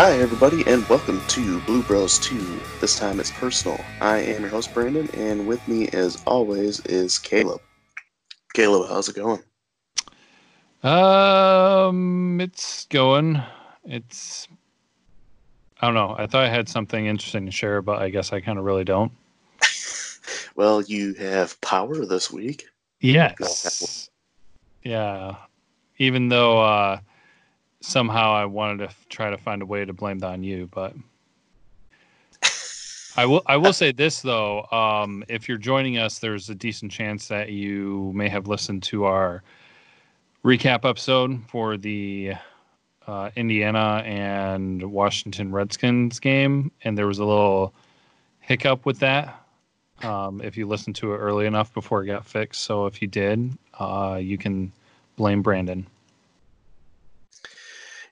Hi, everybody, and welcome to Blue Bros 2. This time it's personal. I am your host, Brandon, and with me, as always, is Caleb. Caleb, how's it going? Um, it's going. It's. I don't know. I thought I had something interesting to share, but I guess I kind of really don't. well, you have power this week. Yes. Yeah. Even though uh, somehow I wanted to f- try to find a way to blame that on you, but I will. I will say this though: um, if you're joining us, there's a decent chance that you may have listened to our recap episode for the uh, Indiana and Washington Redskins game, and there was a little hiccup with that. Um, if you listened to it early enough before it got fixed, so if you did, uh, you can blame Brandon.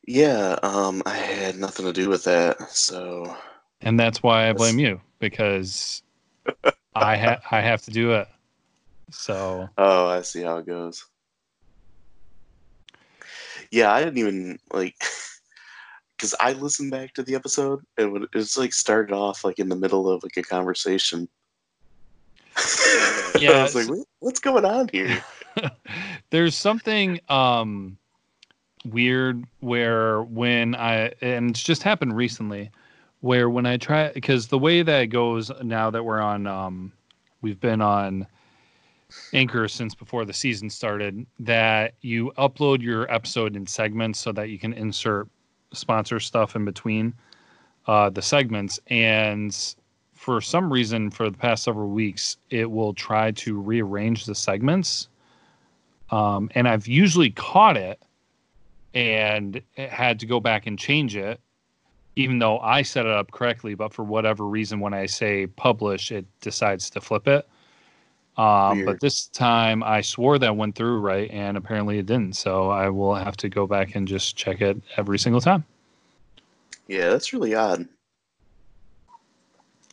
Yeah, um, I had nothing to do with that, so. And that's why I blame you because I ha- I have to do it. So. Oh, I see how it goes. Yeah, I didn't even like because I listened back to the episode and it was like started off like in the middle of like a conversation. Yeah, I was like, what's going on here? There's something um weird where when I and it's just happened recently where when I try because the way that it goes now that we're on um we've been on Anchor since before the season started that you upload your episode in segments so that you can insert sponsor stuff in between uh, the segments. And for some reason, for the past several weeks, it will try to rearrange the segments. Um, and I've usually caught it and it had to go back and change it, even though I set it up correctly. But for whatever reason, when I say publish, it decides to flip it. Um, but this time I swore that went through right, and apparently it didn't. So I will have to go back and just check it every single time. Yeah, that's really odd.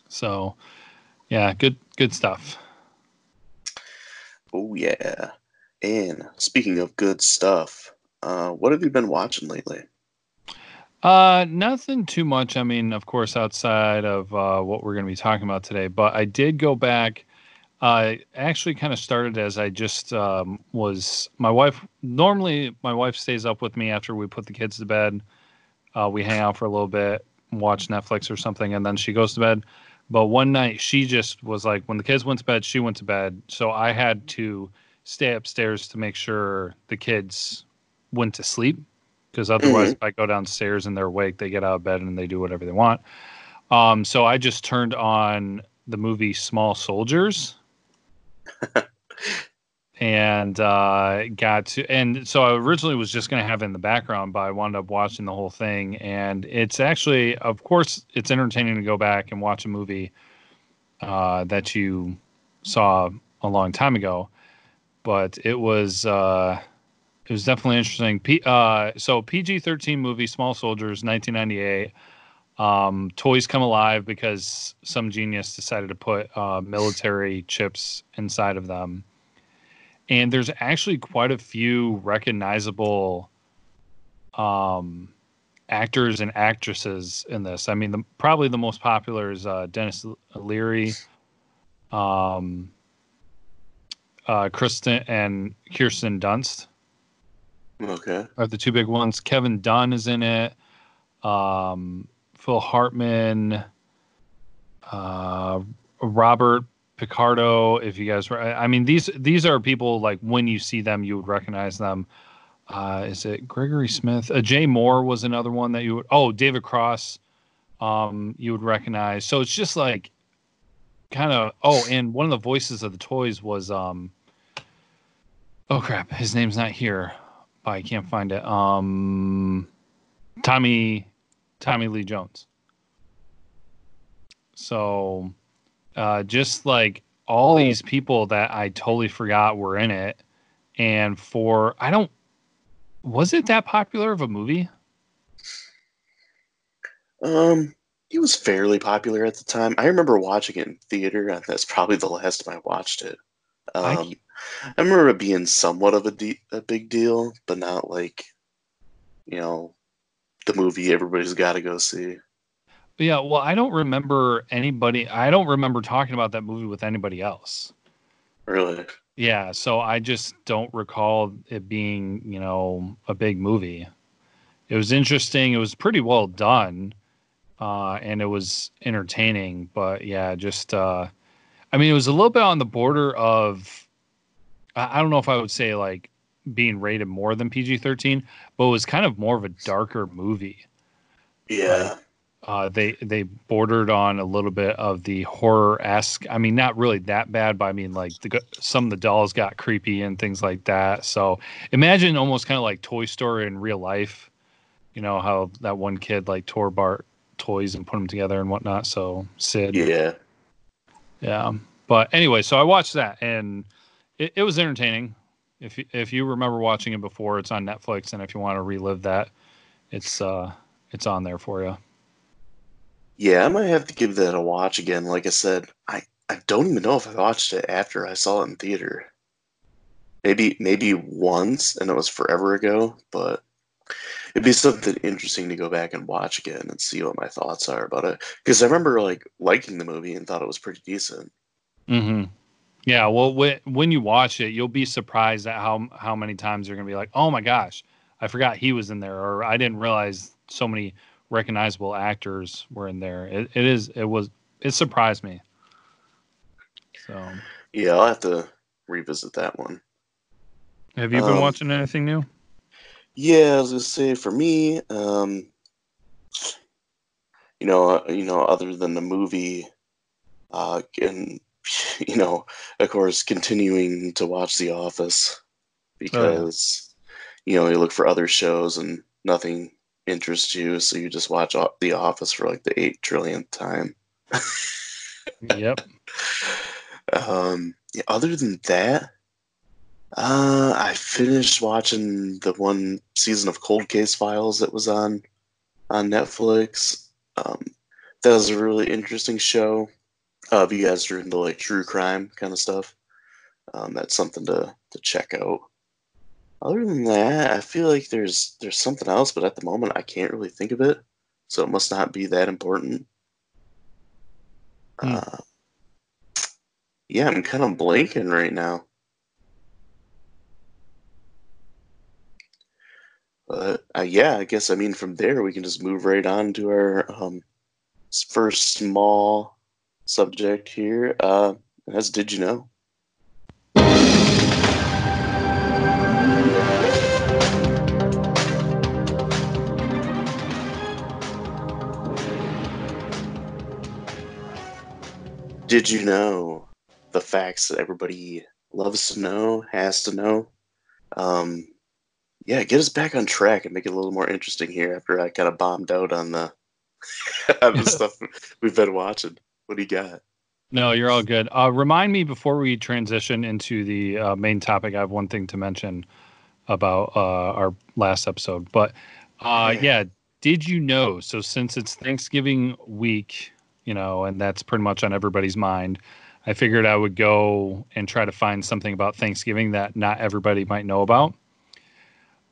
So, yeah, good good stuff. Oh yeah. And speaking of good stuff, uh, what have you been watching lately? Uh, nothing too much. I mean, of course, outside of uh, what we're going to be talking about today, but I did go back. I uh, actually kind of started as I just um, was. My wife normally, my wife stays up with me after we put the kids to bed. Uh, we hang out for a little bit, watch Netflix or something, and then she goes to bed. But one night, she just was like, when the kids went to bed, she went to bed. So I had to stay upstairs to make sure the kids went to sleep because otherwise, mm-hmm. if I go downstairs and they're awake, they get out of bed and they do whatever they want. Um, so I just turned on the movie Small Soldiers. and uh, got to, and so I originally was just going to have it in the background, but I wound up watching the whole thing. And it's actually, of course, it's entertaining to go back and watch a movie uh, that you saw a long time ago. But it was, uh, it was definitely interesting. P- uh, so PG thirteen movie, Small Soldiers, nineteen ninety eight. Um, toys come alive because some genius decided to put uh, military chips inside of them, and there's actually quite a few recognizable um, actors and actresses in this. I mean, the, probably the most popular is uh, Denis Leary, um, uh, Kristen and Kirsten Dunst. Okay. Are the two big ones. Kevin Dunn is in it. Um, Phil Hartman, uh, Robert Picardo. If you guys, I mean these these are people like when you see them, you would recognize them. Uh, is it Gregory Smith? Uh, Jay Mohr was another one that you would. Oh, David Cross, um, you would recognize. So it's just like kind of. Oh, and one of the voices of the toys was. Um, oh crap, his name's not here. I can't find it. Um, Tommy Tommy Lee Jones. So, uh, just like all these people that I totally forgot were in it, and for I don't was it that popular of a movie? Um, it was fairly popular at the time. I remember watching it in theater, and that's probably the last time I watched it. Um, I, I remember it being somewhat of a, de- a big deal, but not like, you know, the movie everybody's got to go see. Yeah, well, I don't remember anybody. I don't remember talking about that movie with anybody else. Really? Yeah, so I just don't recall it being, you know, a big movie. It was interesting. It was pretty well done, uh, and it was entertaining. But yeah, just uh, I mean, it was a little bit on the border of I don't know if I would say like being rated more than PG thirteen, but it was kind of more of a darker movie. Yeah. Uh, they they bordered on a little bit of the horror esque. I mean, not really that bad, but I mean, like the, some of the dolls got creepy and things like that. So imagine almost kind of like Toy Story in real life. You know how that one kid like tore Bart toys and put them together and whatnot. So Sid, yeah. yeah. But anyway, so I watched that and it, it was entertaining. If you- if you remember watching it before, it's on Netflix, and if you want to relive that, it's uh it's on there for you. Yeah, I might have to give that a watch again. Like I said, I, I don't even know if I watched it after I saw it in theater. Maybe maybe once, and it was forever ago. But it'd be something interesting to go back and watch again and see what my thoughts are about it. Because I remember like liking the movie and thought it was pretty decent. Mm-hmm. Yeah. Well, when when you watch it, you'll be surprised at how how many times you're gonna be like, "Oh my gosh, I forgot he was in there," or "I didn't realize so many recognizable actors were in there." It, it is. It was. It surprised me. So, Yeah, I'll have to revisit that one. have you been Um, watching anything new? Yeah, I was gonna say for me, um, you know, uh, you know, other than the movie, uh, and you know, of course, continuing to watch The Office because you know you look for other shows and nothing interests you, so you just watch The Office for like the eight trillionth time. yep. Um, yeah, other than that, uh, I finished watching the one season of Cold Case Files that was on on Netflix. Um, that was a really interesting show. Uh, if you guys are into like true crime kind of stuff, um, that's something to to check out. Other than that, I feel like there's there's something else, but at the moment I can't really think of it, so it must not be that important. Hmm. Uh, yeah, I'm kind of blanking right now. But uh, yeah, I guess I mean from there we can just move right on to our um, first small subject here. Uh, and that's did you know? Did you know the facts that everybody loves to know, has to know? Um, yeah, get us back on track and make it a little more interesting here after I kind of bombed out on the on the stuff we've been watching. What do you got? No, you're all good. Uh, remind me before we transition into the uh, main topic. I have one thing to mention about uh, our last episode, but uh, Yeah. yeah, did you know? So since it's Thanksgiving week, you know, and that's pretty much on everybody's mind, I figured I would go and try to find something about Thanksgiving that not everybody might know about.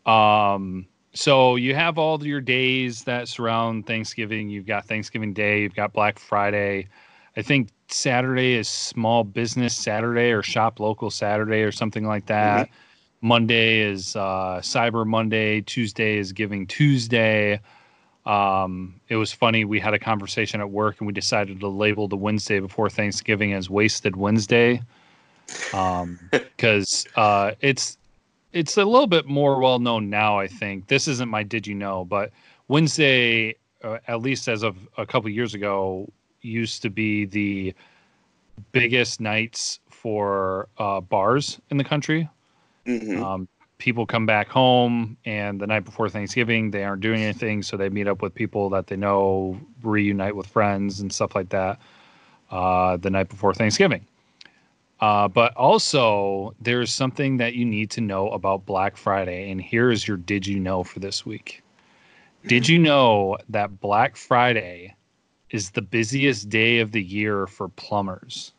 Um, so you have all your days that surround Thanksgiving. You've got Thanksgiving Day, you've got Black Friday. I think Saturday is Small Business Saturday or Shop Local Saturday or something like that. Monday is uh, Cyber Monday. Tuesday is Giving Tuesday. Um, it was funny. We had a conversation at work and we decided to label the Wednesday before Thanksgiving as Wasted Wednesday because uh, it's it's a little bit more well known now. I think this isn't my did you know, but Wednesday, uh, at least as of a couple years ago, used to be the biggest nights for uh, bars in the country. hmm Um, people come back home, and the night before Thanksgiving, they aren't doing anything, so they meet up with people that they know, reunite with friends and stuff like that. Uh, the night before Thanksgiving. Uh, but also, there's something that you need to know about Black Friday, and here is your did you know for this week. Did you know that Black Friday is the busiest day of the year for plumbers?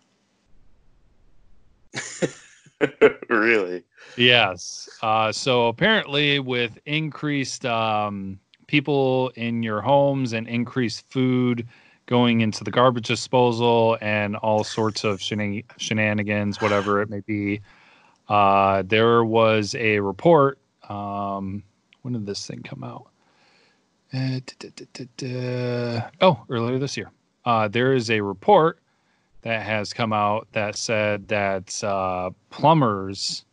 really? Yes. Uh, so apparently, with increased um, people in your homes and increased food going into the garbage disposal and all sorts of shenan- shenanigans, whatever it may be. Uh, there was a report. Um, when did this thing come out? Uh, da, da, da, oh, earlier this year. Uh, there is a report that has come out that said that uh, plumbers,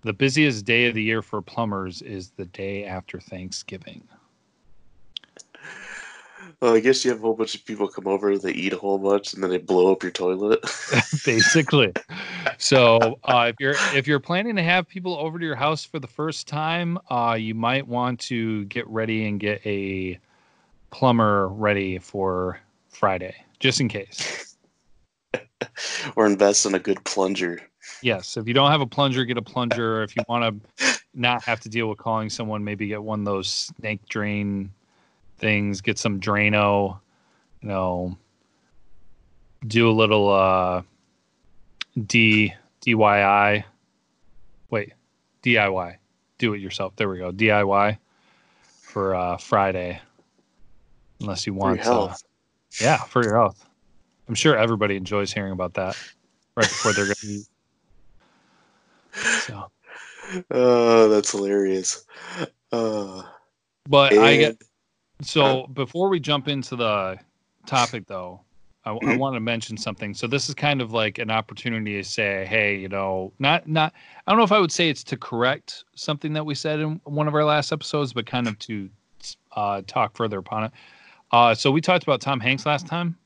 the busiest day of the year for plumbers is the day after Thanksgiving. Well, I guess you have a whole bunch of people come over, they eat a whole bunch, and then they blow up your toilet. Basically. So uh, if you're if you're planning to have people over to your house for the first time, uh, you might want to get ready and get a plumber ready for Friday, just in case. or invest in a good plunger. Yes, if you don't have a plunger, get a plunger. If you want to not have to deal with calling someone, maybe get one of those snake drain things. Get some Drano. You know, do a little uh, D DIY. Wait, DIY. Do it yourself. There we go. DIY for uh, Friday. Unless you want, uh, yeah, for your health. I'm sure everybody enjoys hearing about that right before they're going to eat. So. Oh, that's hilarious. Uh, but. I get so before we jump into the topic, though, I, I mm-hmm. want to mention something. So this is kind of like an opportunity to say, hey, you know, not not. I don't know if I would say it's to correct something that we said in one of our last episodes, but kind of to uh, talk further upon it. Uh, so we talked about Tom Hanks last time.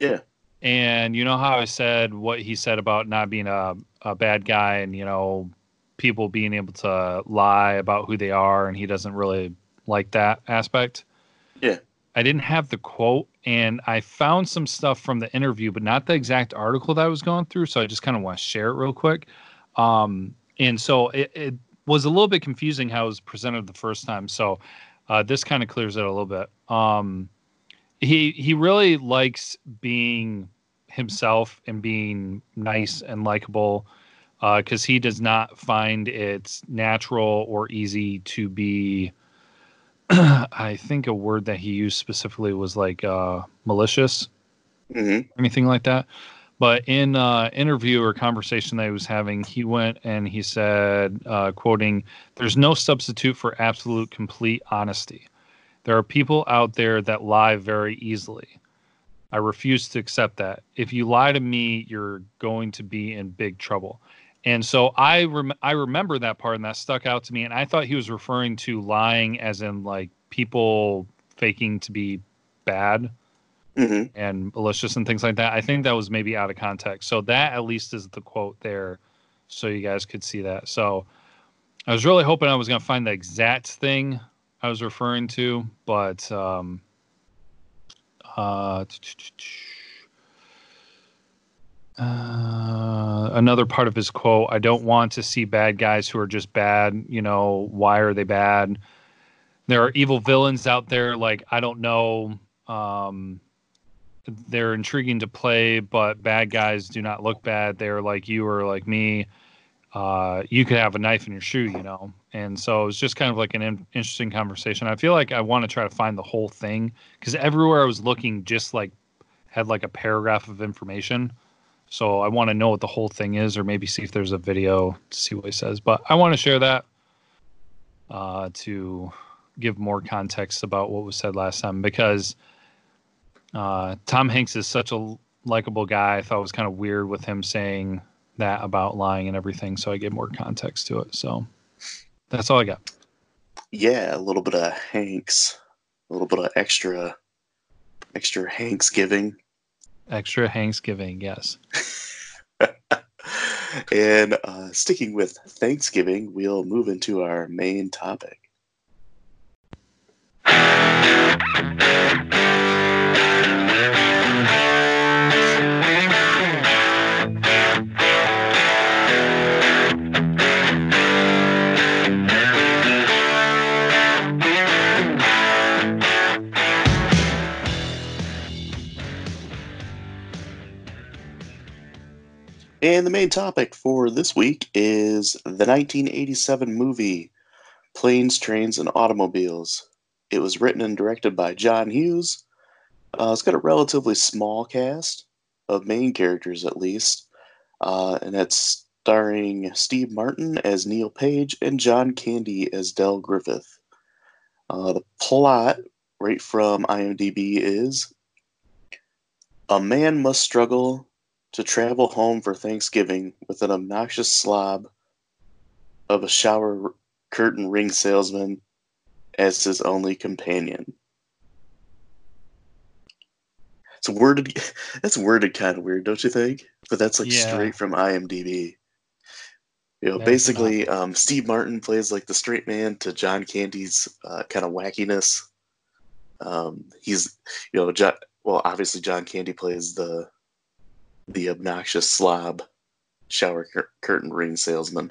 Yeah. And you know how I said what he said about not being a, a bad guy and, you know, people being able to lie about who they are and he doesn't really like that aspect. I didn't have the quote and I found some stuff from the interview, but not the exact article that I was going through. So I just kind of want to share it real quick. Um, and so it, it, was a little bit confusing how it was presented the first time. So uh, this kind of clears it a little bit. Um, he he really likes being himself and being nice and likable because uh, he does not find it natural or easy to be I think a word that he used specifically was like uh, malicious, mm-hmm. anything like that. But in uh, interview or conversation that he was having, he went and he said, uh, quoting, "There's no substitute for absolute complete honesty. There are people out there that lie very easily. I refuse to accept that. If you lie to me, you're going to be in big trouble." And so I rem- I remember that part and that stuck out to me. And I thought he was referring to lying as in like people faking to be bad mm-hmm. and malicious and things like that. I think that was maybe out of context. So that at least is the quote there, so you guys could see that. So I was really hoping I was going to find the exact thing I was referring to, but um, uh, uh, another part of his quote I don't want to see bad guys who are just bad. You know, why are they bad? There are evil villains out there. Like, I don't know. Um, they're intriguing to play, but bad guys do not look bad. They're like you or like me. Uh, you could have a knife in your shoe, you know. And so it's just kind of like an in- interesting conversation. I feel like I want to try to find the whole thing because everywhere I was looking, just like had like a paragraph of information. So I want to know what the whole thing is, or maybe see if there's a video to see what he says. But I want to share that uh, to give more context about what was said last time because uh, Tom Hanks is such a likable guy. I thought it was kind of weird with him saying that about lying and everything. So I gave more context to it. So that's all I got. Yeah, a little bit of Hanks, a little bit of extra, extra Hanks giving. Extra Thanksgiving, yes. and uh, sticking with Thanksgiving, we'll move into our main topic. And the main topic for this week is the 1987 movie Planes, Trains, and Automobiles. It was written and directed by John Hughes. Uh, it's got a relatively small cast of main characters, at least, uh, and it's starring Steve Martin as Neil Page and John Candy as Del Griffith. Uh, the plot, right from IMDb, is a man must struggle to travel home for Thanksgiving with an obnoxious slob of a shower curtain ring salesman as his only companion. It's worded. That's worded kind of weird, don't you think? But that's like Yeah. straight from IMDb. You know, That's basically, um, Steve Martin plays like the straight man to John Candy's uh, kind of wackiness. Um, he's, you know, John, well, obviously John Candy plays the the obnoxious slob shower cur- curtain ring salesman.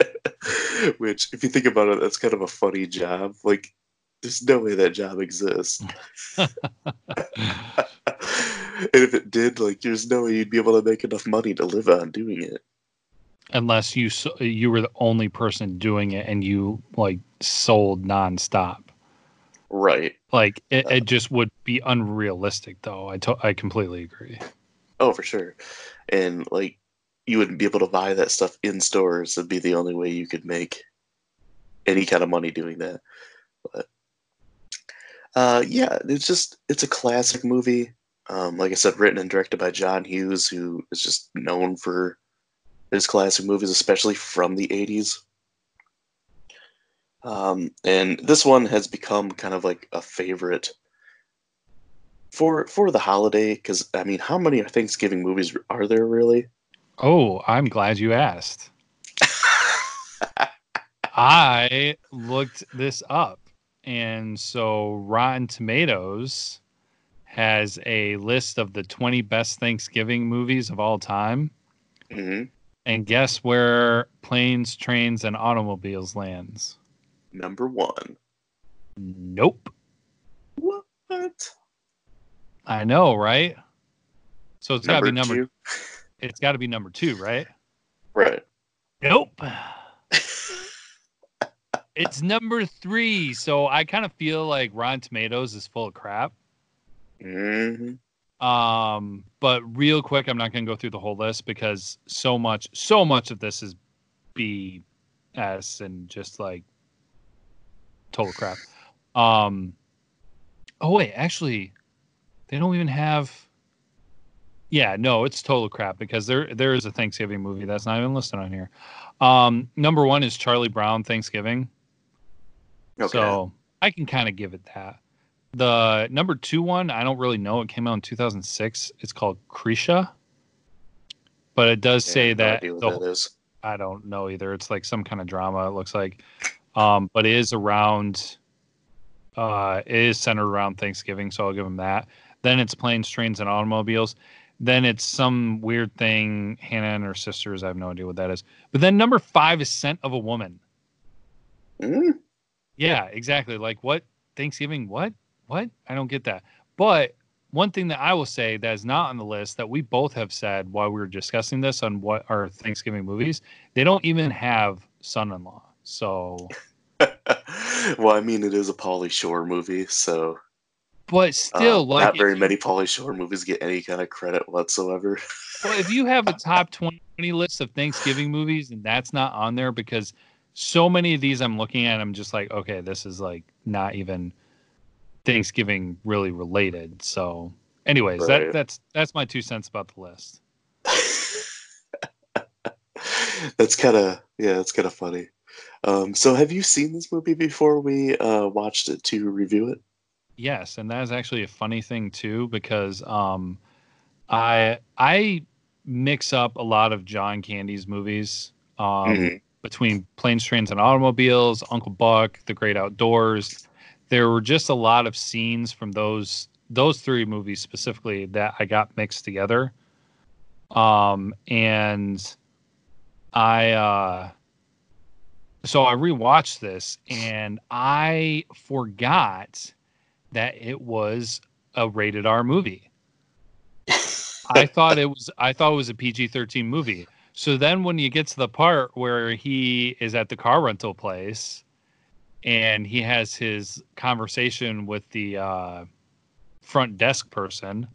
Which, if you think about it, that's kind of a funny job. Like, there's no way that job exists. and if it did, like, there's no way you'd be able to make enough money to live on doing it. Unless you you were the only person doing it and you like sold nonstop. Right. Like it, it just would be unrealistic, though. I to- I completely agree. Oh, for sure. And, like, you wouldn't be able to buy that stuff in stores. It'd be the only way you could make any kind of money doing that. But, uh, yeah, it's just, it's a classic movie. Um, like I said, written and directed by John Hughes, who is just known for his classic movies, especially from the 80s. Um, and this one has become kind of like a favorite for for the holiday because I mean, how many Thanksgiving movies are there really? Oh, I'm glad you asked. I looked this up, and so Rotten Tomatoes has a list of the 20 best Thanksgiving movies of all time. hmm And guess where Planes, Trains, and Automobiles lands? Number one. Nope. What? I know, right? So it's got to be number. two? It's got to be number two, right? Right. Nope. it's number three. So I kind of feel like Rotten Tomatoes is full of crap. hmm Um, but real quick, I'm not going to go through the whole list because so much, so much of this is BS and just like total crap. Um, oh wait, actually, they don't even have. Yeah, no, it's total crap because there there is a Thanksgiving movie that's not even listed on here. Um, number one is Charlie Brown Thanksgiving. Okay. So I can kind of give it that. The number two one, I don't really know. It came out in 2006. It's called Krisha. But it does Yeah, say that, the- that is. I don't know either. It's like some kind of drama, it looks like. Um, but it is around, uh, it is centered around Thanksgiving. So I'll give them that. Then it's Planes, Trains, and Automobiles. Then it's some weird thing, Hannah and her sisters. I have no idea what that is. But then number five is Scent of a Woman. Mm, Yeah, exactly. Like what Thanksgiving? What? What? I don't get that. But one thing that I will say that is not on the list that we both have said while we were discussing this on what are Thanksgiving movies, they don't even have son-in-law. So, well, I mean, it is a Pauly Shore movie, so but uh, still, like, not very many Pauly Shore movies get any kind of credit whatsoever. well, if you have a top twenty list of Thanksgiving movies and that's not on there because so many of these I'm looking at, I'm just like, okay, this is like not even Thanksgiving really related. So, anyways, Right. that that's that's my two cents about the list. that's kind of yeah, that's kind of funny. Um, so, have you seen this movie before we uh, watched it to review it? Yes, and that is actually a funny thing too because um, I I mix up a lot of John Candy's movies um, Mhm. between Planes, Trains, and Automobiles, Uncle Buck, The Great Outdoors. There were just a lot of scenes from those those three movies specifically that I got mixed together. Um, and I uh, so I rewatched this and I forgot that it was a rated R movie. I thought it was I thought it was a PG-13 movie. So then when you get to the part where he is at the car rental place and he has his conversation with the uh, front desk person.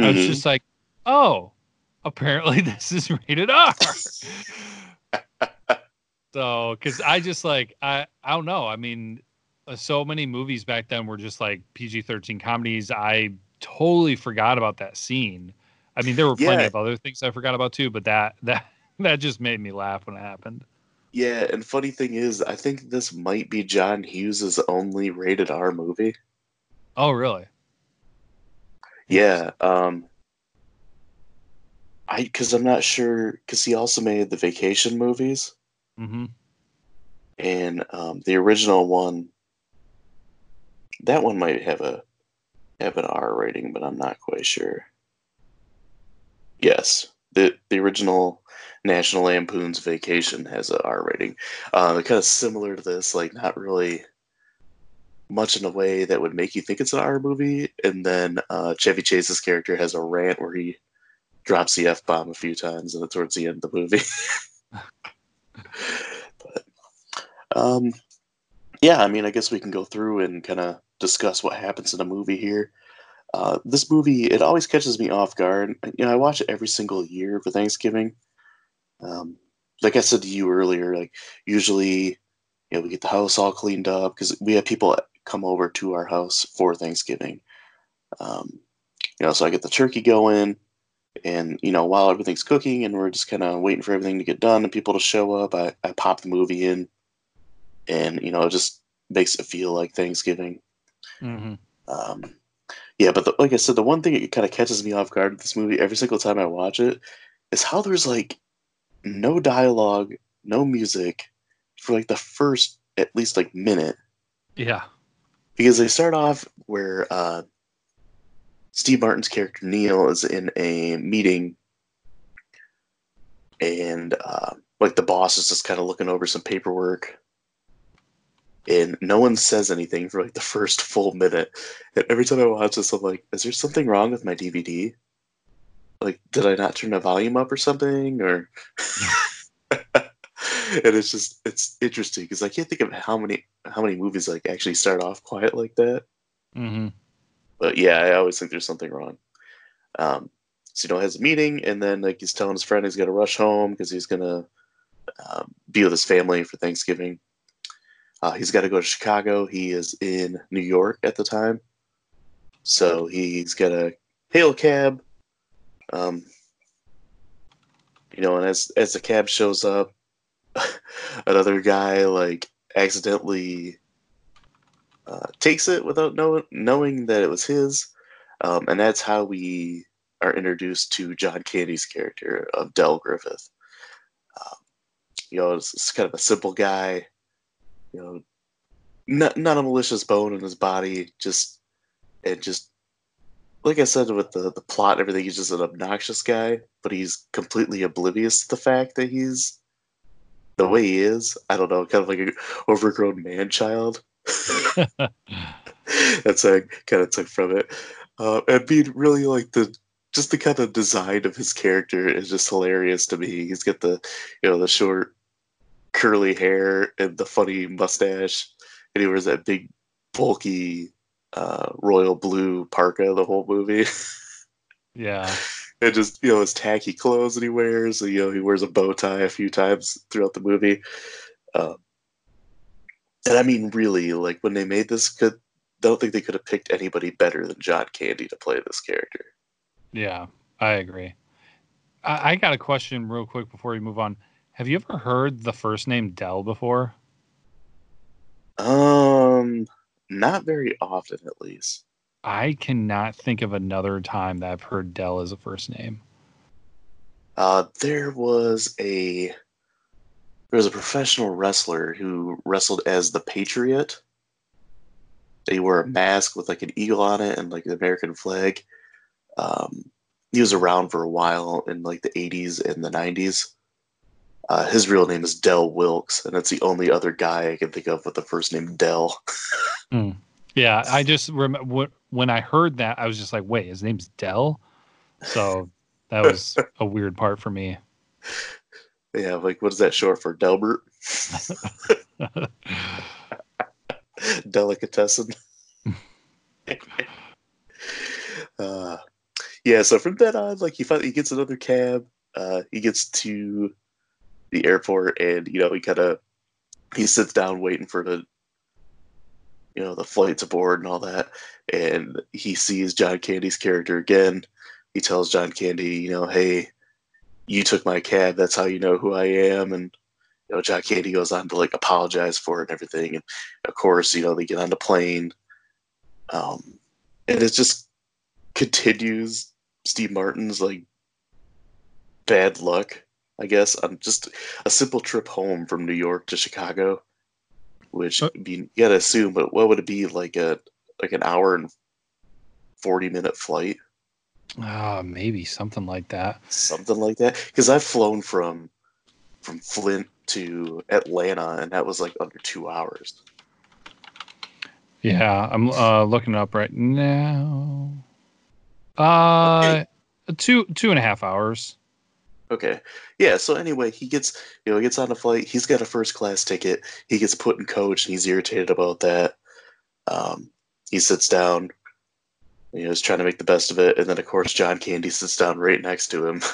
I was Mhm. just like, oh, apparently this is rated R. so, because I just like, I, I don't know. I mean, so many movies back then were just like PG 13 comedies. I totally forgot about that scene. I mean, there were plenty Yeah. of other things I forgot about too, but that, that, that just made me laugh when it happened. Yeah, and funny thing is, I think this might be John Hughes' only rated R movie. Oh, really? Yeah, um, I because I'm not sure because he also made the Vacation movies, Mm-hmm. and um, the original one. That one might have a have an R rating, but I'm not quite sure. Yes, the the original National Lampoon's Vacation has an R rating. Uh, kind of similar to this, like not really much in a way that would make you think it's an R movie. And then uh, Chevy Chase's character has a rant where he drops the f bomb a few times, and towards the end of the movie. but um, yeah, I mean, I guess we can go through and kind of discuss what happens in a movie here. Uh, this movie, it always catches me off guard. You know, I watch it every single year for Thanksgiving. Um, like I said to you earlier, like usually, you know, we get the house all cleaned up because we have people come over to our house for Thanksgiving. Um, you know, so I get the turkey going, and you know, while everything's cooking and we're just kind of waiting for everything to get done and people to show up, I, I pop the movie in, and you know, it just makes it feel like Thanksgiving. Mm-hmm. Um, yeah, but the, like I said, the one thing that kind of catches me off guard with this movie every single time I watch it is how there's like no dialogue, no music for like the first at least like minute Yeah. because they start off where uh, Steve Martin's character Neil is in a meeting, and uh, like the boss is just kind of looking over some paperwork, and no one says anything for like the first full minute. And every time I watch this, I'm like, "Is there something wrong with my DVD? Like, did I not turn the volume up or something?" Or and it's just it's interesting because I can't think of how many how many movies like actually start off quiet like that. Mm-hmm. But yeah, I always think there's something wrong. Um, so you know, has a meeting, and then like he's telling his friend he's got to rush home because he's gonna um, be with his family for Thanksgiving. Uh, he's got to go to Chicago. He is in New York at the time, so he's got to hail a cab. Um, you know, and as as the cab shows up, another guy like accidentally uh, takes it without know, knowing that it was his, um, and that's how we are introduced to John Candy's character of Del Griffith. Um, you know, it's, it's kind of a simple guy. You know, not not a malicious bone in his body. Just and just like I said with the the plot and everything, he's just an obnoxious guy, but he's completely oblivious to the fact that he's the way he is. I don't know, kind of like an overgrown man child. That's what I kind of took from it. Uh, and being really like the just the kind of design of his character is just hilarious to me. He's got the you know the short curly hair and the funny mustache, and he wears that big bulky uh, royal blue parka the whole movie. Yeah. and just you know his tacky clothes that he wears. You know he wears a bow tie a few times throughout the movie. Um, and I mean, really, like when they made this, could don't think they could have picked anybody better than John Candy to play this character. Yeah. I agree. I, I got a question real quick before we move on. Have you ever heard the first name Del before? Um, not very often, at least. I cannot think of another time that I've heard Del as a first name. Uh, there was a there was a professional wrestler who wrestled as the Patriot. He wore a mask with like an eagle on it and like the American flag. Um, he was around for a while in like the 80s and the 90s. Uh, his real name is Del Wilkes, and that's the only other guy I can think of with the first name Del. Yeah, I just remember when I heard that, I was just like, wait, his name's Del? So that was a weird part for me. yeah, like what is that short for? Delbert? delicatessen. uh, yeah, so from then on, like he finally he gets another cab. Uh, he gets to the airport, and you know he kind of he sits down waiting for the you know the flights aboard and all that, and he sees John Candy's character again. He tells John Candy, you know, hey, you took my cab. That's how you know who I am, and you know, John Candy goes on to like apologize for it and everything. And of course, you know, they get on the plane. Um, and it just continues Steve Martin's like bad luck, I guess, on just a simple trip home from New York to Chicago, which uh, be, you gotta assume, but what would it be like a like an hour and forty minute flight? Uh, maybe something like that. Something like that. Because I've flown from from Flint to Atlanta, and that was like under two hours. Yeah, I'm uh, looking up right now. Uh, two two and a half hours. Okay. Yeah. So anyway, he gets you know he gets on a flight. He's got a first class ticket. He gets put in coach, and he's irritated about that. Um, he sits down. You know, he's trying to make the best of it, and then of course John Candy sits down right next to him.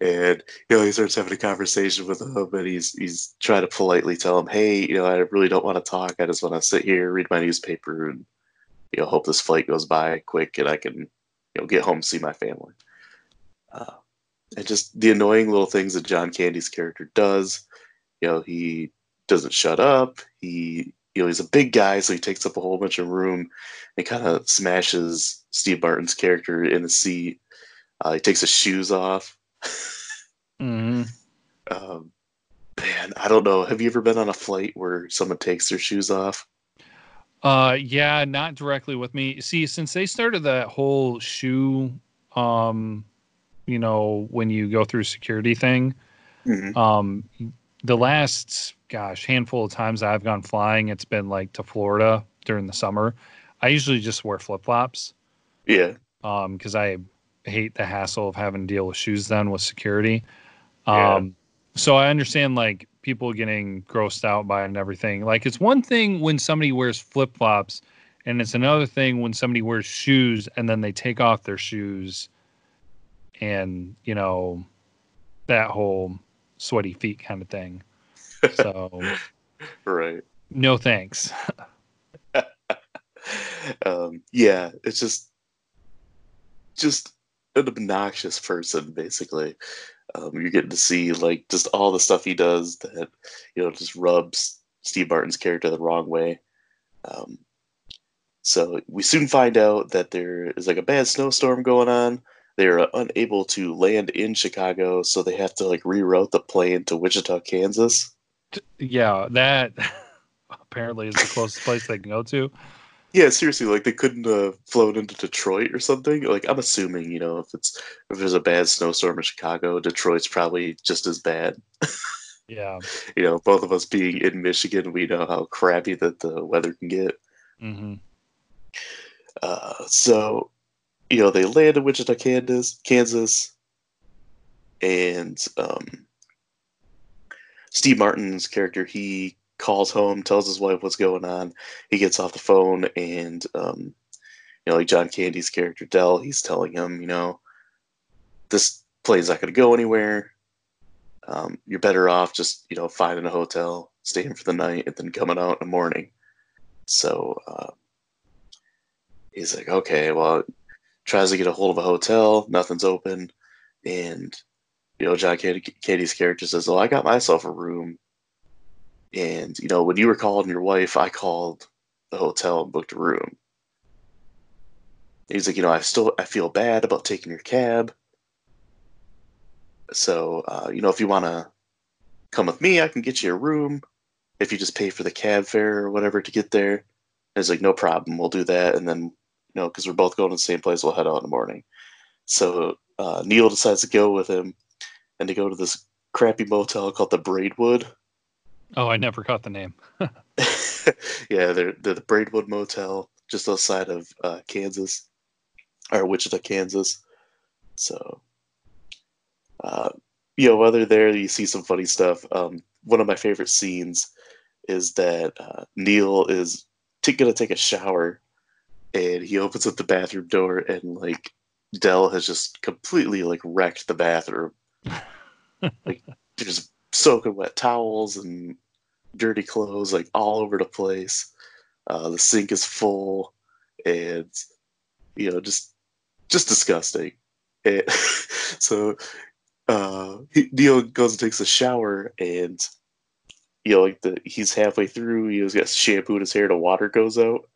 and you know he starts having a conversation with him and he's he's trying to politely tell him hey you know i really don't want to talk i just want to sit here read my newspaper and you know hope this flight goes by quick and i can you know get home see my family uh, and just the annoying little things that john candy's character does you know he doesn't shut up he you know he's a big guy so he takes up a whole bunch of room and kind of smashes steve martin's character in the seat uh, he takes his shoes off mm-hmm. um, man, I don't know. Have you ever been on a flight where someone takes their shoes off? Uh, yeah, not directly with me. See, since they started that whole shoe, um, you know, when you go through security thing, mm-hmm. um, the last gosh handful of times I've gone flying, it's been like to Florida during the summer. I usually just wear flip flops. Yeah. Um, because I hate the hassle of having to deal with shoes then with security. Yeah. Um, so I understand like people getting grossed out by it and everything. Like it's one thing when somebody wears flip flops, and it's another thing when somebody wears shoes and then they take off their shoes, and you know that whole sweaty feet kind of thing. So, right. No thanks. um, yeah, it's just just an obnoxious person, basically. Um, you're getting to see like just all the stuff he does that you know just rubs Steve Martin's character the wrong way. Um, so we soon find out that there is like a bad snowstorm going on. They're unable to land in Chicago, so they have to like reroute the plane to Wichita, Kansas. Yeah, that apparently is the closest place they can go to. Yeah, seriously, like they couldn't have flown into Detroit or something. Like I'm assuming, you know, if it's if there's a bad snowstorm in Chicago, Detroit's probably just as bad. yeah. You know, both of us being in Michigan, we know how crappy that the weather can get. Mm-hmm. Uh, so, you know, they land in Wichita, Kansas, Kansas, and um, Steve Martin's character he calls home, tells his wife what's going on. He gets off the phone, and um, you know, like John Candy's character Del, he's telling him, you know, this plane's not going to go anywhere. Um, you're better off just you know finding a hotel, staying for the night, and then coming out in the morning. So uh, he's like, okay, well, tries to get a hold of a hotel, nothing's open, and you know, John Candy's character says, "Oh, I got myself a room and you know, when you were calling your wife, I called the hotel and booked a room. He's like, you know, I still I feel bad about taking your cab. So, uh, you know, if you want to come with me, I can get you a room. If you just pay for the cab fare or whatever to get there, it's like no problem. We'll do that, and then you know, because we're both going to the same place, we'll head out in the morning. So uh, Neil decides to go with him, and to go to this crappy motel called the Braidwood Oh, I never caught the name. yeah, they're, they're the Braidwood Motel just outside of uh, Kansas or Wichita, Kansas. So, uh, you know, while they're there, you see some funny stuff. Um, one of my favorite scenes is that uh, Neil is t- gonna take a shower, and he opens up the bathroom door, and like Del has just completely like wrecked the bathroom. like there's soaking wet towels and dirty clothes like all over the place. Uh, the sink is full, and you know just just disgusting. And so uh, he, Neil goes and takes a shower, and you know, like the he's halfway through. He's got shampoo in his hair. The water goes out.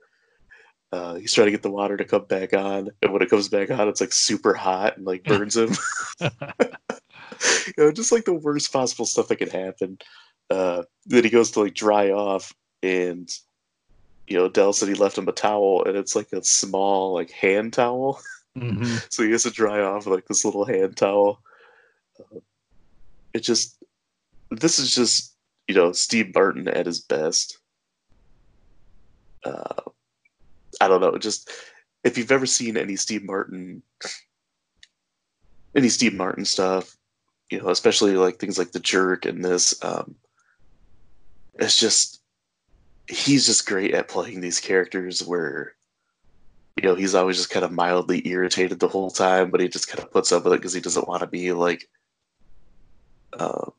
Uh, he's trying to get the water to come back on, and when it comes back on, it's like super hot and like burns him. you know, just like the worst possible stuff that could happen. Uh, then he goes to like dry off, and you know, Del said he left him a towel, and it's like a small like hand towel. Mm-hmm. so he has to dry off with like this little hand towel. Uh, it just, this is just you know Steve Martin at his best. Uh, I don't know, just if you've ever seen any Steve Martin, any Steve Martin stuff, you know, especially like things like The Jerk and this, um, it's just he's just great at playing these characters where you know he's always just kind of mildly irritated the whole time, but he just kind of puts up with it because he doesn't want to be like um,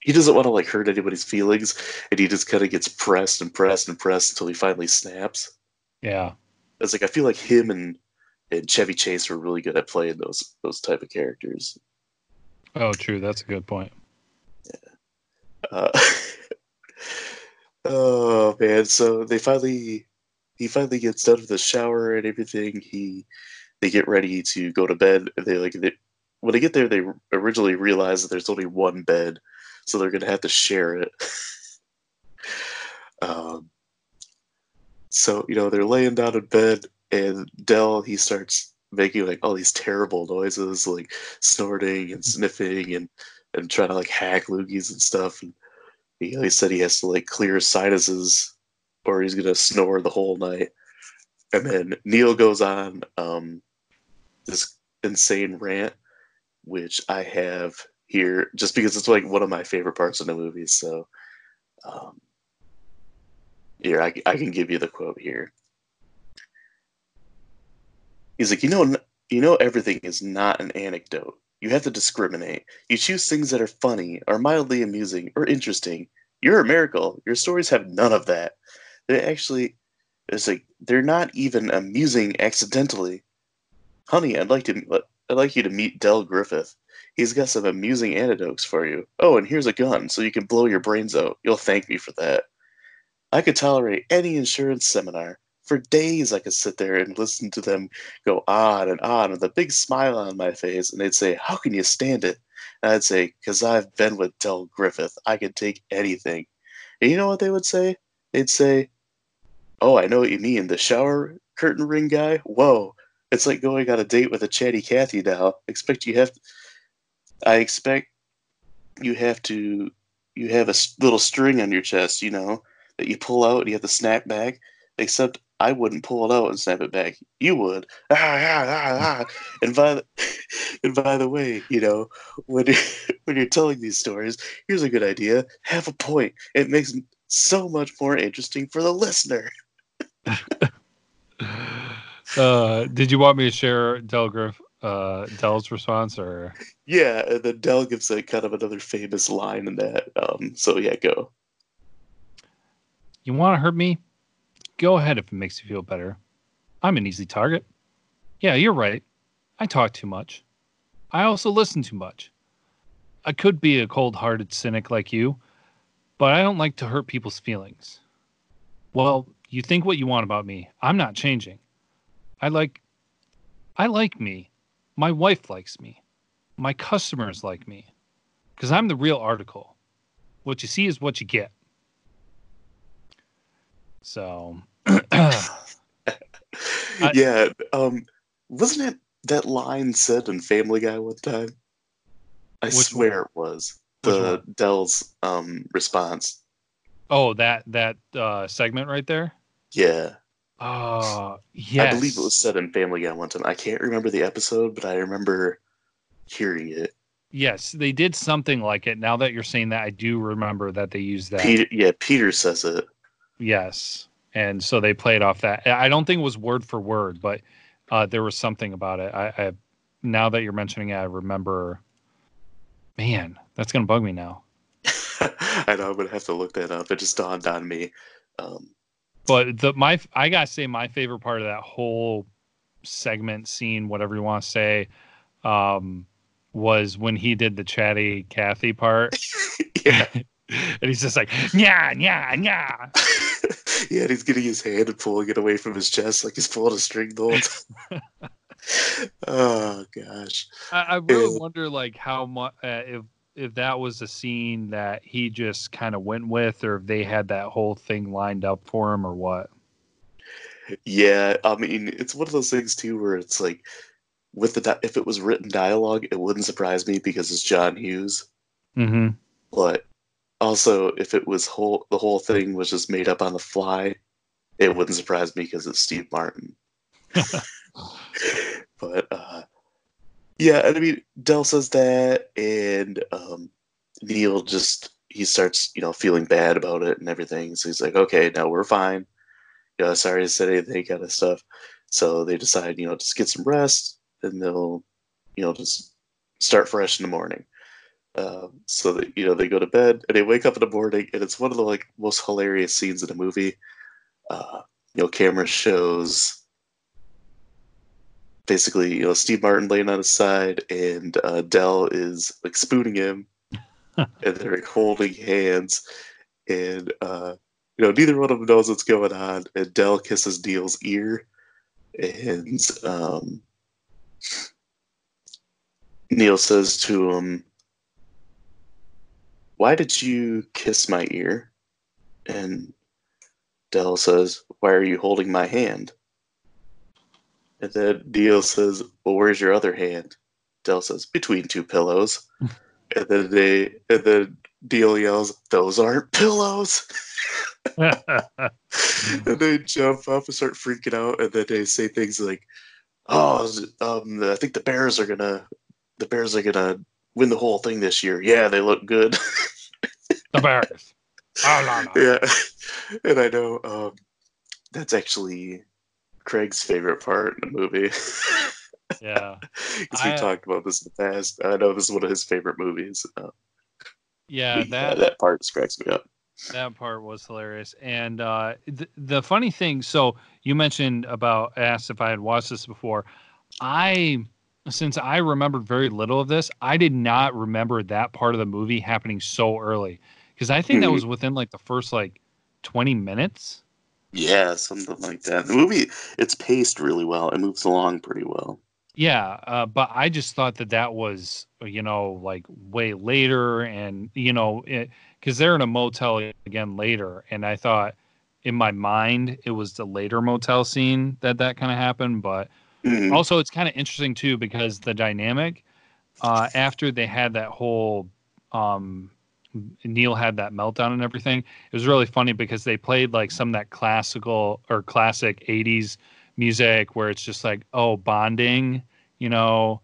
he doesn't want to like hurt anybody's feelings, and he just kind of gets pressed and pressed and pressed until he finally snaps. Yeah, it's like I feel like him and and Chevy Chase were really good at playing those those type of characters. Oh, true. That's a good point. Yeah. Uh, oh man! So they finally he finally gets done with the shower and everything. He they get ready to go to bed. They like they, when they get there, they originally realize that there's only one bed, so they're gonna have to share it. um, so you know they're laying down in bed, and Del, he starts making like all these terrible noises, like snorting and sniffing and and trying to like hack loogies and stuff. And he, he said he has to like clear his sinuses, or he's gonna snore the whole night. And then Neil goes on um, this insane rant, which I have here just because it's like one of my favorite parts of the movie. So, um, here I, I can give you the quote here. He's like, you know, you know, everything is not an anecdote. You have to discriminate. You choose things that are funny, or mildly amusing, or interesting. You're a miracle. Your stories have none of that. They actually, it's like they're not even amusing accidentally. Honey, I'd like to, I'd like you to meet Del Griffith. He's got some amusing anecdotes for you. Oh, and here's a gun so you can blow your brains out. You'll thank me for that. I could tolerate any insurance seminar. For days, I could sit there and listen to them go on and on with a big smile on my face, and they'd say, How can you stand it? And I'd say, Because I've been with Del Griffith. I can take anything. And you know what they would say? They'd say, Oh, I know what you mean. The shower curtain ring guy? Whoa. It's like going on a date with a chatty Cathy now. Expect you have. To, I expect you have to. You have a little string on your chest, you know, that you pull out and you have to snap back. Except I wouldn't pull it out and snap it back. You would. Ah, ah, ah, ah. and by the, and by the way, you know, when you're, when you're telling these stories, here's a good idea. Have a point. It makes so much more interesting for the listener. uh, did you want me to share Del Griff, uh, Del's response or? Yeah, and then Del gives a kind of another famous line in that. Um, so yeah, go. You want to hurt me? Go ahead if it makes you feel better. I'm an easy target. Yeah, you're right. I talk too much. I also listen too much. I could be a cold hearted cynic like you, but I don't like to hurt people's feelings. Well, you think what you want about me. I'm not changing. I like I like me. My wife likes me. My customers like me. Cuz I'm the real article. What you see is what you get. So yeah, um wasn't it that line said in Family Guy one time? I swear it was the Del's um response. Oh, that that uh segment right there? Yeah. Uh yes. I believe it was said in Family Guy one time. I can't remember the episode, but I remember hearing it. Yes, they did something like it. Now that you're saying that, I do remember that they used that. Peter, yeah, Peter says it. Yes, and so they played off that. I don't think it was word for word, but uh, there was something about it. I, I now that you're mentioning it, I remember. Man, that's gonna bug me now. I know I'm gonna have to look that up. It just dawned on me. Um, but the my I gotta say my favorite part of that whole segment scene, whatever you want to say, um, was when he did the chatty Kathy part. yeah. and he's just like, yeah, yeah, yeah. yeah, and he's getting his hand and pulling it away from his chest like he's pulling a string the whole time. oh gosh. I, I really and, wonder like how much uh, if if that was a scene that he just kind of went with, or if they had that whole thing lined up for him, or what. Yeah, I mean, it's one of those things too where it's like with the di- if it was written dialogue, it wouldn't surprise me because it's John Hughes. Mm-hmm. But also, if it was whole the whole thing was just made up on the fly, it wouldn't surprise me because it's Steve Martin. but uh, yeah, I mean, Del says that, and um, Neil just he starts you know feeling bad about it and everything. So he's like, okay, now we're fine. You know, sorry to say anything, kind of stuff. So they decide, you know, just get some rest, and they'll, you know, just start fresh in the morning. Uh, so that you know they go to bed and they wake up in the morning, and it's one of the like most hilarious scenes in the movie. Uh, you know, camera shows basically, you know, Steve Martin laying on his side, and uh, Del is like spooning him, and they're like, holding hands, and uh, you know, neither one of them knows what's going on. And Del kisses Neil's ear, and um, Neil says to him, "Why did you kiss my ear?" And Del says, "Why are you holding my hand?" And then Neil says, Well, where's your other hand? Del says, Between two pillows. and then they and then Neil yells, Those aren't pillows. and they jump up and start freaking out, and then they say things like, Oh, um, I think the Bears are gonna the Bears are gonna win the whole thing this year. Yeah, they look good. the Bears. Oh, no, no. Yeah. And I know um, that's actually Craig's favorite part in the movie. yeah, because we talked about this in the past. I know this is one of his favorite movies. Uh, yeah, that that part cracks me up. That part was hilarious, and uh, th- the funny thing. So you mentioned about asked if I had watched this before. I since I remembered very little of this, I did not remember that part of the movie happening so early because I think mm-hmm. that was within like the first like twenty minutes. Yeah, something like that. The movie it's paced really well. It moves along pretty well. Yeah, uh, but I just thought that that was you know like way later, and you know because they're in a motel again later, and I thought in my mind it was the later motel scene that that kind of happened, but mm-hmm. also it's kind of interesting too because the dynamic uh, after they had that whole um, Neil had that meltdown and everything. It was really funny because they played like some of that classical or classic 80s music where it's just like, oh, bonding, you know.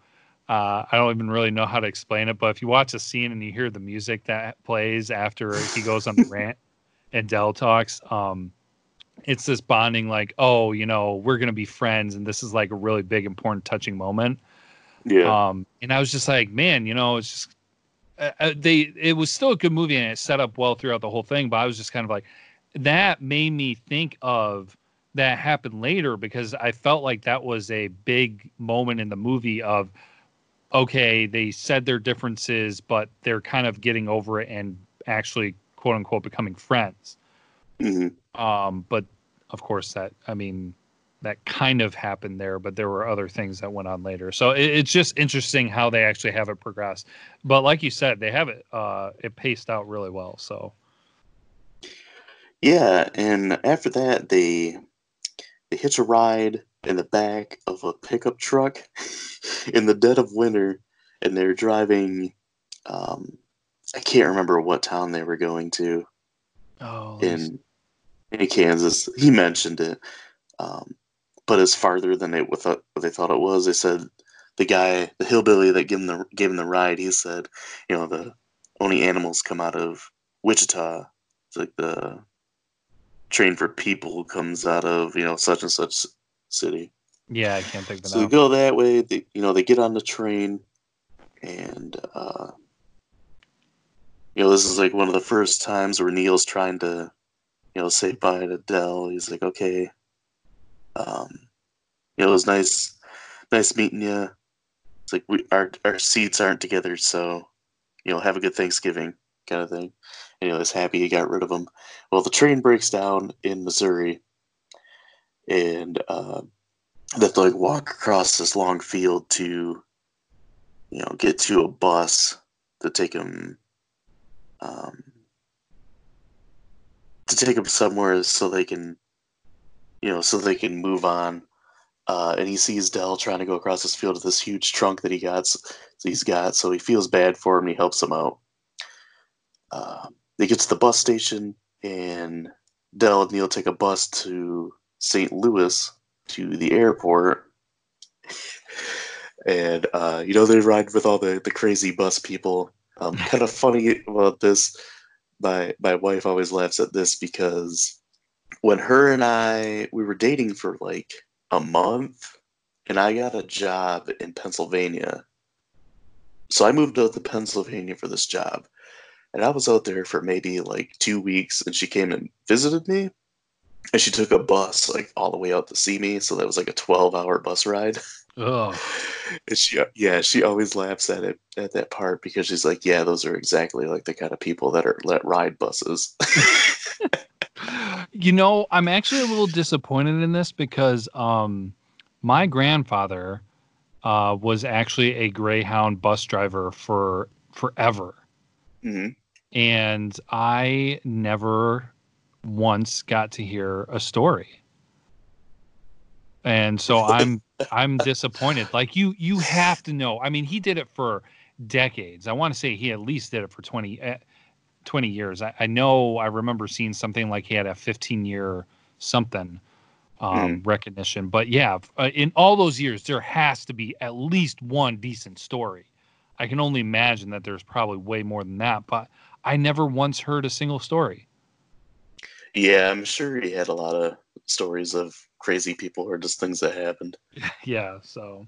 Uh, I don't even really know how to explain it, but if you watch a scene and you hear the music that plays after he goes on the rant and Del talks, um, it's this bonding, like, oh, you know, we're gonna be friends, and this is like a really big, important, touching moment. Yeah. Um, and I was just like, man, you know, it's just uh, uh, they it was still a good movie and it set up well throughout the whole thing. But I was just kind of like, that made me think of that happened later because I felt like that was a big moment in the movie of okay, they said their differences, but they're kind of getting over it and actually quote unquote becoming friends. Mm-hmm. Um, but of course, that I mean, that kind of happened there, but there were other things that went on later. So it, it's just interesting how they actually have it progress. But like you said, they have it uh, it paced out really well. So yeah, and after that, they they hitch a ride in the back of a pickup truck in the dead of winter, and they're driving. Um, I can't remember what town they were going to. Oh, in Kansas, he mentioned it. Um, but it's farther than they thought they thought it was. They said the guy, the hillbilly that gave him the gave him the ride, he said, you know, the only animals come out of Wichita. It's like the train for people comes out of you know such and such city. Yeah, I can't think of So they go that way. They, you know, they get on the train, and uh, you know, this is like one of the first times where Neil's trying to, you know, say bye to Del. He's like, okay, um, you know, it was nice, nice meeting you. It's like we our our seats aren't together, so you know, have a good Thanksgiving kind of thing. And, you know, he's happy he got rid of him. Well, the train breaks down in Missouri, and uh, they have to like walk across this long field to, you know, get to a bus to take him, um, to take him somewhere so they can, you know, so they can move on. Uh, and he sees Del trying to go across this field with this huge trunk that he got. So he's got, so he feels bad for him. He helps him out. Uh, they get to the bus station, and Del and Neil take a bus to St. Louis to the airport. and uh, you know they ride with all the, the crazy bus people. Um, kind of funny about this. My my wife always laughs at this because when her and I we were dating for like a month, and I got a job in Pennsylvania. So I moved out to Pennsylvania for this job, and I was out there for maybe like two weeks, and she came and visited me, and she took a bus like all the way out to see me. So that was like a twelve-hour bus ride. Oh, she, yeah, she always laughs at it at that part because she's like, yeah, those are exactly like the kind of people that are let ride buses. you know, I'm actually a little disappointed in this because um, my grandfather uh, was actually a Greyhound bus driver for forever, hmm and I never once got to hear a story. And so I'm I'm disappointed. Like you you have to know. I mean, he did it for decades. I want to say he at least did it for 20 eh, 20 years. I, I know I remember seeing something like he had a 15 year something um, recognition. But yeah, uh, in all those years, there has to be at least one decent story. I can only imagine that there's probably way more than that, but I never once heard a single story. Yeah, I'm sure he had a lot of stories of crazy people or just things that happened. yeah, so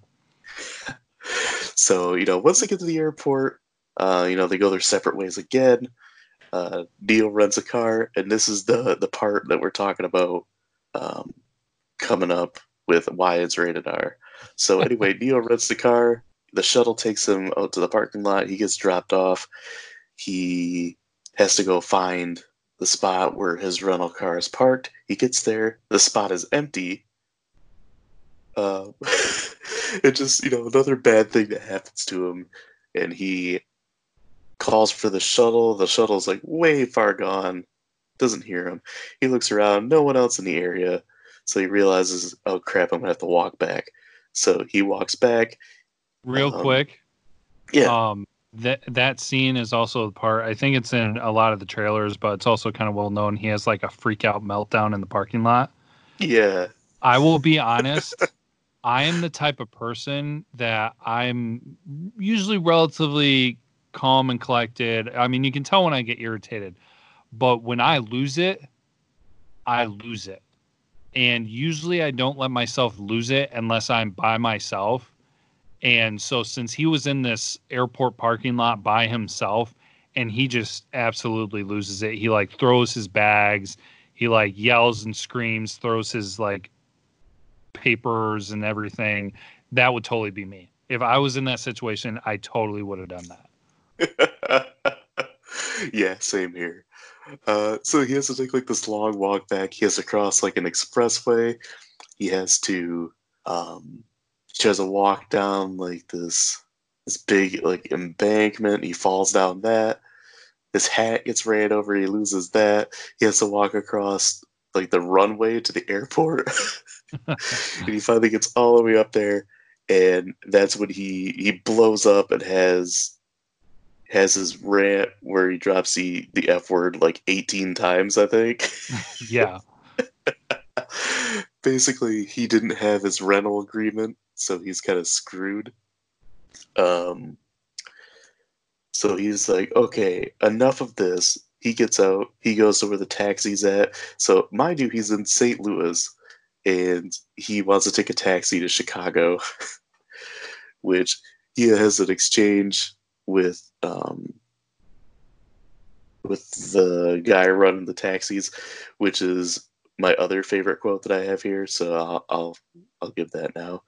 So, you know, once they get to the airport, uh, you know, they go their separate ways again. Uh, Neil rents a car, and this is the the part that we're talking about um, coming up with why it's rated R. So anyway, Neil rents the car. The shuttle takes him out to the parking lot. He gets dropped off. He has to go find the spot where his rental car is parked. He gets there. The spot is empty. Uh, it just, you know, another bad thing that happens to him. And he calls for the shuttle. The shuttle's like way far gone. Doesn't hear him. He looks around. No one else in the area. So he realizes, oh crap, I'm going to have to walk back. So he walks back. real Um, quick, Yeah. um, that that scene is also the part. I think it's in a lot of the trailers, but it's also kind of well known. He has like a freak out meltdown in the parking lot. Yeah. I will be honest. I am the type of person that I'm usually relatively calm and collected. I mean, you can tell when I get irritated, but when I lose it, I lose it. And usually I don't let myself lose it unless I'm by myself. And so since he was in this airport parking lot by himself and he just absolutely loses it. He like throws his bags, he like yells and screams, throws his like papers and everything. That would totally be me. If I was in that situation, I totally would have done that. yeah, same here. Uh, so he has to take like this long walk back. He has to cross like an expressway. He has to um, he has to walk down like this this big like embankment. He falls down that. His hat gets ran over. He loses that. He has to walk across like the runway to the airport. and he finally gets all the way up there, and that's when he he blows up and has has his rant where he drops the the f word like 18 times i think yeah. basically he didn't have his rental agreement so he's kind of screwed Um, so he's like, okay, enough of this. He gets out. He goes to where the taxi's at. So mind you, he's in St. Louis, and he wants to take a taxi to Chicago, which he has an exchange with um, with the guy running the taxis, which is my other favorite quote that I have here. So I'll I'll, I'll give that now.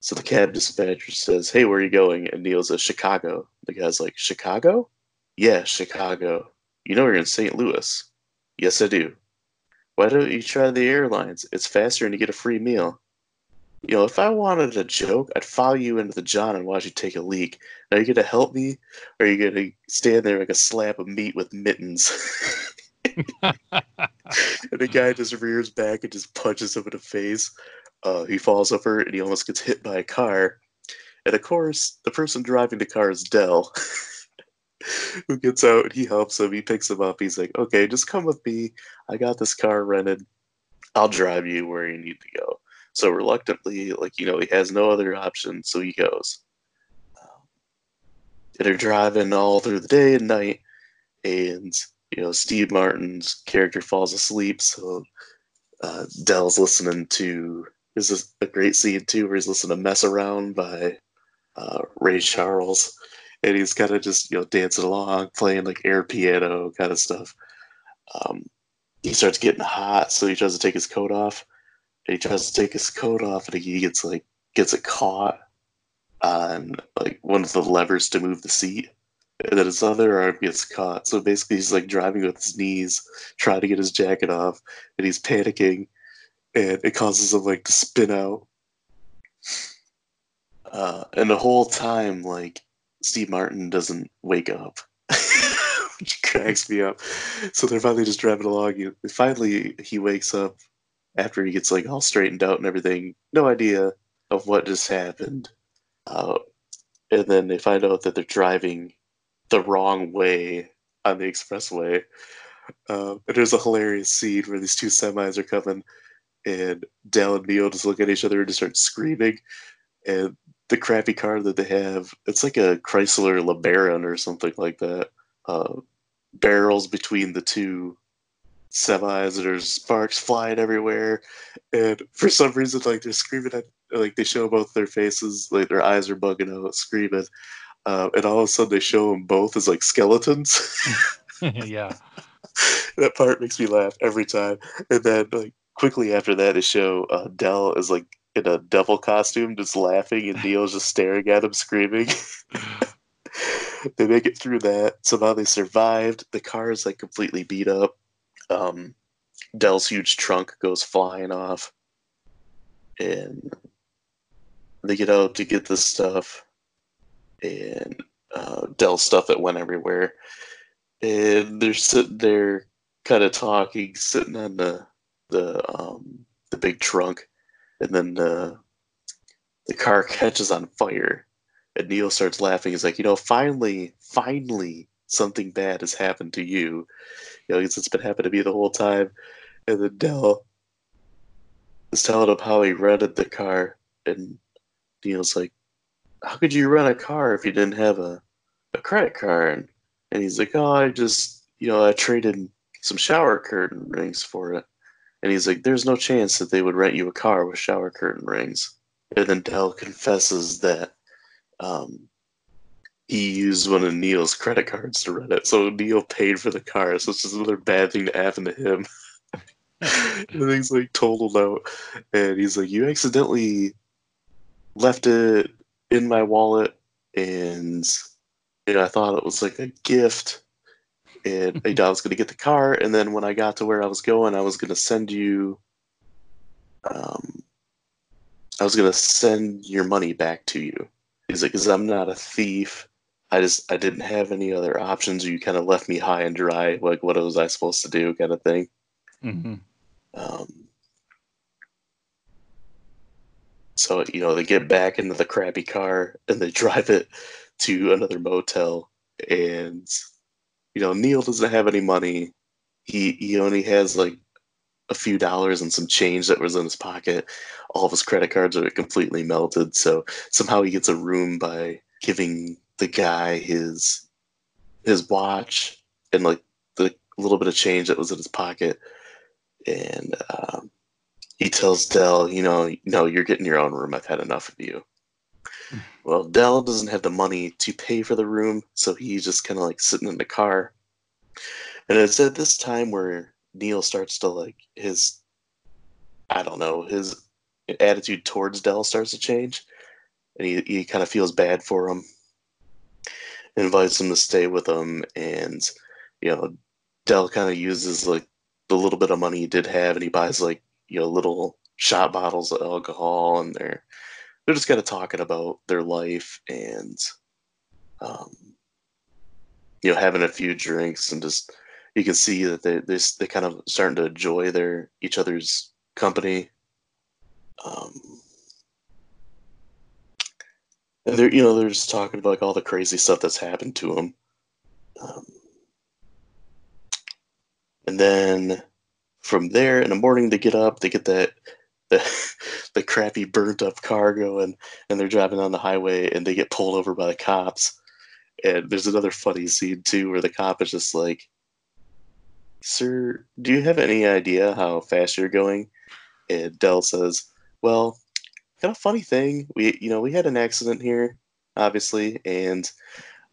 So the cab dispatcher says, "Hey, where are you going?" And Neil says, "Chicago." The guy's like, "Chicago? Yeah, Chicago. You know you're in St. Louis." "Yes, I do." "Why don't you try the airlines? It's faster and you get a free meal." You know, if I wanted a joke, I'd follow you into the John and watch you take a leak. Are you gonna help me, or are you gonna stand there like a slab of meat with mittens? and the guy just rears back and just punches him in the face. Uh, he falls over and he almost gets hit by a car. And of course, the person driving the car is Del, who gets out and he helps him. He picks him up. He's like, okay, just come with me. I got this car rented. I'll drive you where you need to go. So reluctantly, like, you know, he has no other option. So he goes. and they're driving all through the day and night. And, you know, Steve Martin's character falls asleep. So uh, Del's listening to this is a great scene too where he's listening to "Mess Around" by uh, Ray Charles, and he's kind of just you know dancing along, playing like air piano kind of stuff. Um, he starts getting hot, so he tries to take his coat off. And he tries to take his coat off, and he gets like gets it caught on like one of the levers to move the seat, and then his other arm gets caught. So basically, he's like driving with his knees, trying to get his jacket off, and he's panicking and it causes him like to spin out. Uh, and the whole time, like Steve Martin doesn't wake up, which cracks me up. So they're finally just driving along. You finally he wakes up after he gets like all straightened out and everything. No idea of what just happened. Uh, and then they find out that they're driving the wrong way on the expressway. Uh, and there's a hilarious scene where these two semis are coming and Del and Neil just look at each other and just start screaming. And the crappy car that they have, it's like a Chrysler LeBaron or something like that. Uh, barrels between the two semis, there's sparks flying everywhere. And for some reason, like they're screaming at, like they show both their faces, like their eyes are bugging out, screaming. Uh, and all of a sudden, they show them both as like skeletons. yeah. that part makes me laugh every time. And then like quickly after that, they show uh, Del is like in a devil costume, just laughing, and Neil's just staring at him, screaming. they make it through that. Somehow they survived. The car is like completely beat up. Um, Del's huge trunk goes flying off, and they get out to get the stuff, and uh, Del's stuff that went everywhere. And they're sitting there, kind of talking, sitting on the the um, the big trunk, and then the the car catches on fire, and Neil starts laughing. He's like, you know, finally, finally, something bad has happened to you. You know, it's been happening to me the whole time. And then Del is telling him how he rented the car, and Neil's like, "How could you rent a car if you didn't have a a credit card?" And he's like, "Oh, I just, you know, I traded some shower curtain rings for it." And he's like, There's no chance that they would rent you a car with shower curtain rings. And then Del confesses that um, he used one of Neil's credit cards to rent it. So Neil paid for the car. So it's just another bad thing to happen to him. Everything's like totaled out. And he's like, You accidentally left it in my wallet. And you know, I thought it was like a gift and I was going to get the car, and then when I got to where I was going, I was going to send you. Um, I was going to send your money back to you. He's like, because I'm not a thief. I just I didn't have any other options. You kind of left me high and dry. Like, what was I supposed to do, kind of thing. Mm-hmm. Um, so you know, they get back into the crappy car and they drive it to another motel, and you know, Neil doesn't have any money. He he only has like a few dollars and some change that was in his pocket. All of his credit cards are completely melted. So somehow he gets a room by giving the guy his his watch and like the little bit of change that was in his pocket, and um, he tells Del, you know, no, you're getting your own room. I've had enough of you. Well, Del doesn't have the money to pay for the room, so he's just kind of like sitting in the car. And it's at this time where Neil starts to like his, I don't know, his attitude towards Del starts to change, and he he kind of feels bad for him. Invites him to stay with him, and you know, Del kind of uses like the little bit of money he did have, and he buys like you know little shot bottles of alcohol, and they're they're just kind of talking about their life and um, you know having a few drinks and just you can see that they they they kind of starting to enjoy their each other's company. Um, and they're you know they're just talking about like all the crazy stuff that's happened to them. Um, and then from there in the morning they get up, they get that the the crappy burnt up car going and they're driving on the highway and they get pulled over by the cops. And there's another funny scene too where the cop is just like, Sir, do you have any idea how fast you're going? And Del says, Well, kind of funny thing. We you know, we had an accident here, obviously, and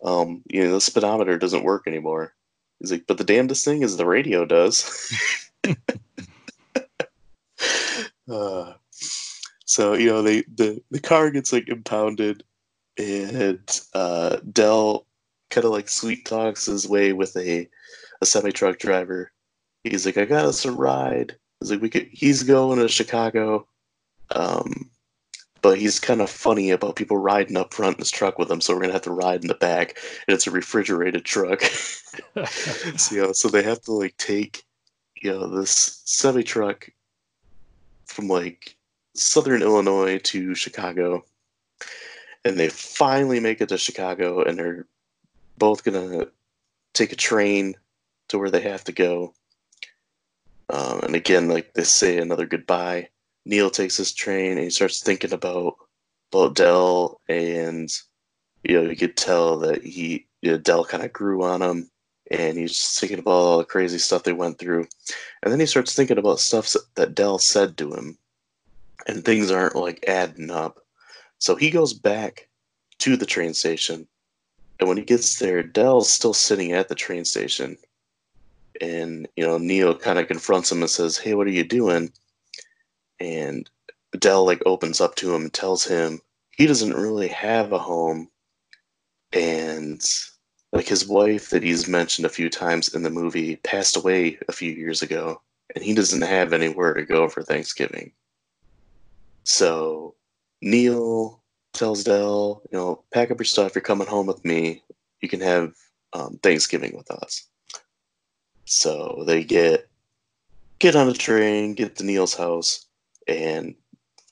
um, you know, the speedometer doesn't work anymore. He's like, but the damnedest thing is the radio does. uh, so you know, they the the car gets like impounded, and uh, Del kind of like sweet talks his way with a a semi truck driver. He's like, I got us a ride. He's like, we could. He's going to Chicago. Um, but he's kind of funny about people riding up front in his truck with him, so we're gonna have to ride in the back, and it's a refrigerated truck. so, you know, so they have to like take, you know, this semi truck from like southern Illinois to Chicago, and they finally make it to Chicago, and they're both gonna take a train to where they have to go. Um, and again, like they say another goodbye Neil takes his train and he starts thinking about about Del, and you know you could tell that he you know, Del kind of grew on him, and he's just thinking about all the crazy stuff they went through, and then he starts thinking about stuff that Del said to him, and things aren't like adding up, so he goes back to the train station, and when he gets there, Del's still sitting at the train station, and you know Neil kind of confronts him and says, "Hey, what are you doing?" and Del like opens up to him and tells him he doesn't really have a home and like his wife that he's mentioned a few times in the movie passed away a few years ago and he doesn't have anywhere to go for Thanksgiving. So Neil tells Del, you know, pack up your stuff, you're coming home with me. You can have um, Thanksgiving with us. So they get get on a train, get to Neil's house, and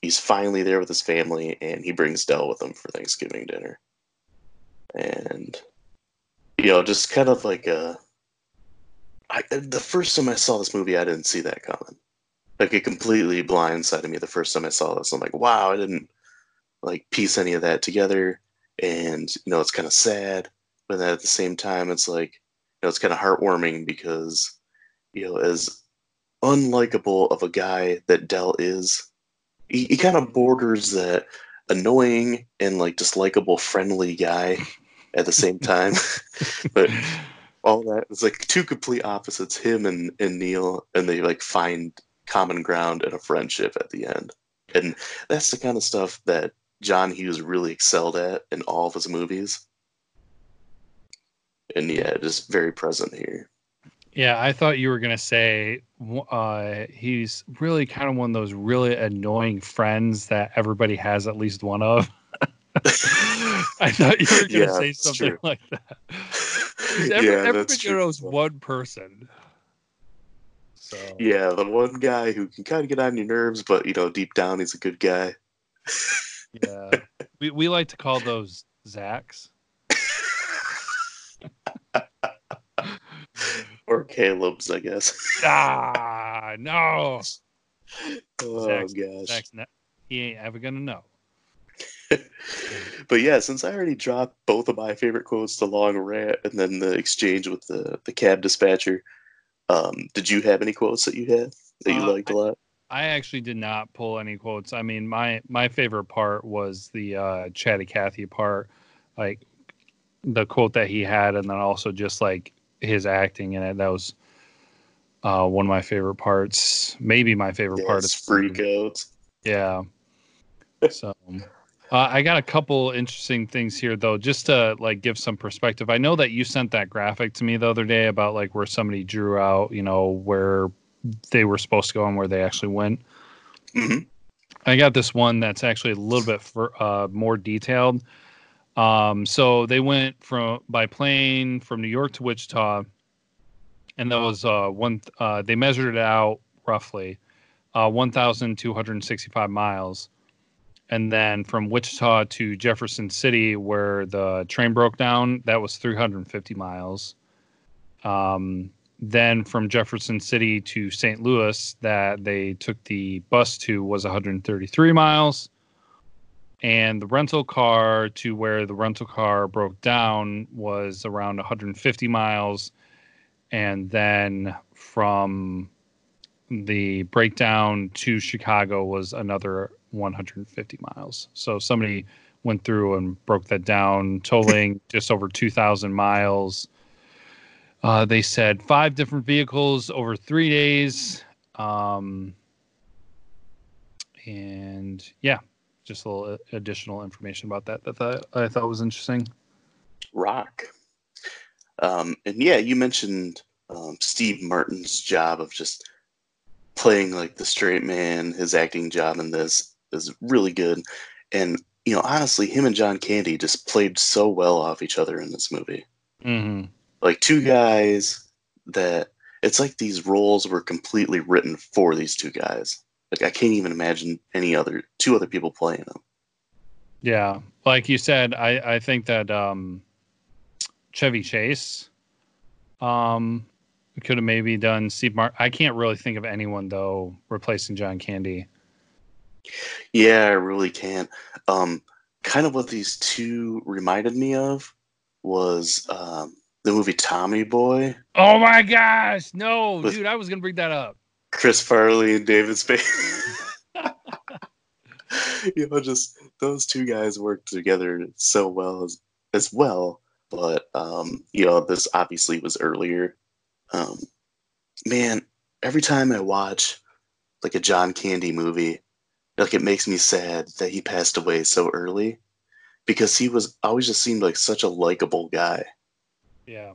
he's finally there with his family, and he brings Del with him for Thanksgiving dinner. And you know, just kind of like a. I, the first time I saw this movie, I didn't see that coming. Like it completely blindsided me the first time I saw this. I'm like, wow, I didn't like piece any of that together. And you know, it's kind of sad, but then at the same time, it's like, you know, it's kind of heartwarming because, you know, as unlikable of a guy that Del is. He, he kind of borders that annoying and like dislikable friendly guy at the same time. but all that is like two complete opposites, him and, and Neil, and they like find common ground and a friendship at the end. And that's the kind of stuff that John Hughes really excelled at in all of his movies. And yeah, just very present here. Yeah, I thought you were gonna say uh, he's really kind of one of those really annoying friends that everybody has at least one of. I thought you were gonna yeah, say something like that. Every, yeah, everybody knows one person. So. Yeah, the one guy who can kind of get on your nerves, but you know, deep down, he's a good guy. yeah, we we like to call those Zacks or Caleb's, I guess. ah, no. Oh Zach's, gosh, Zach's not, he ain't ever gonna know. But yeah, since I already dropped both of my favorite quotes, the long rant and then the exchange with the the cab dispatcher, um, did you have any quotes that you had that you Uh, liked a lot? I actually did not pull any quotes. I mean, my my favorite part was the uh, Chatty Cathy part, like the quote that he had, and then also just like his acting in it. That was uh, one of my favorite parts. Maybe my favorite part Yes, of the freak out. Yeah. So uh, I got a couple interesting things here though, just to like give some perspective. I know that you sent that graphic to me the other day about like where somebody drew out, you know, where they were supposed to go and where they actually went. Mhm. I got this one that's actually a little bit for, uh, more detailed. Um, so they went from by plane from New York to Wichita, and that was uh, one. Uh, they measured it out roughly uh, 1,265 miles. And then from Wichita to Jefferson City, where the train broke down, that was 350 miles. Um, then from Jefferson City to St. Louis, that they took the bus to was 133 miles. And the rental car to where the rental car broke down was around 150 miles. And then from the breakdown to Chicago was another 150 miles. So somebody went through and broke that down, totaling just over 2,000 miles. Uh, they said five different vehicles over three days. Um, and yeah, just a little additional information about that that, that I thought was interesting. Rock. Um, and yeah, you mentioned um, Steve Martin's job of just playing like the straight man. His acting job in this is really good, and you know, honestly, him and John Candy just played so well off each other in this movie. Mm-hmm. Like two guys that it's like these roles were completely written for these two guys. Like I can't even imagine any other two other people playing them. Yeah, like you said, I I think that um, Chevy Chase, um, could have maybe done Steve Martin. I can't really think of anyone though replacing John Candy. Yeah, I really can't. Um, kind of what these two reminded me of was um, the movie Tommy Boy, Oh my gosh, no, dude, I was gonna bring that up. Chris Farley and David Spade. you know, just those two guys worked together so well as as well. But um, you know, this obviously was earlier. Um, man, every time I watch like a John Candy movie, like it makes me sad that he passed away so early because he was always just seemed like such a likable guy. Yeah,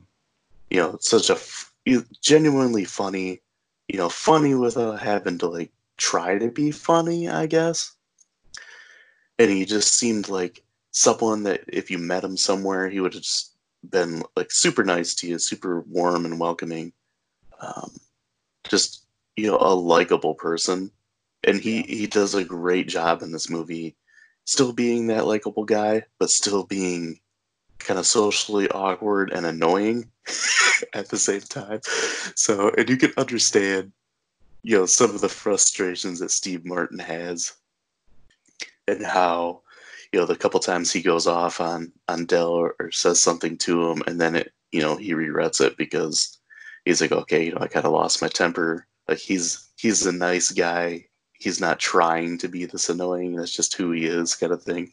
You know, such a f- genuinely funny. You know, funny without having to like try to be funny, I guess. And he just seemed like someone that if you met him somewhere, he would have just been like super nice to you, super warm and welcoming. Um, just you know, a likable person. And he he does a great job in this movie, still being that likable guy, but still being kind of socially awkward and annoying at the same time. So, and you can understand, you know, some of the frustrations that Steve Martin has and how, you know, the couple times he goes off on on Del or, or says something to him, and then it, you know, he regrets it because he's like, okay, you know, I kind of lost my temper. Like he's he's a nice guy. He's not trying to be this annoying. That's just who he is, kind of thing.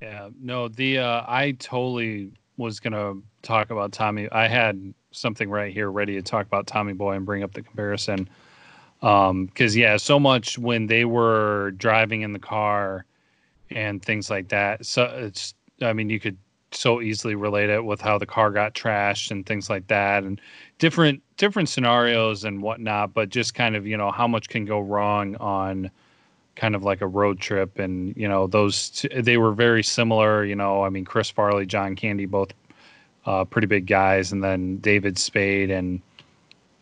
yeah, no, the uh, I totally was gonna talk about Tommy. I had something right here ready to talk about Tommy Boy and bring up the comparison. Um, because yeah, so much when they were driving in the car and things like that. So it's, I mean, you could so easily relate it with how the car got trashed and things like that, and different different scenarios and whatnot. But just kind of you know how much can go wrong on kind of like a road trip, and you know those t- they were very similar. You know, I mean, Chris Farley, John Candy, both uh, pretty big guys, and then David Spade and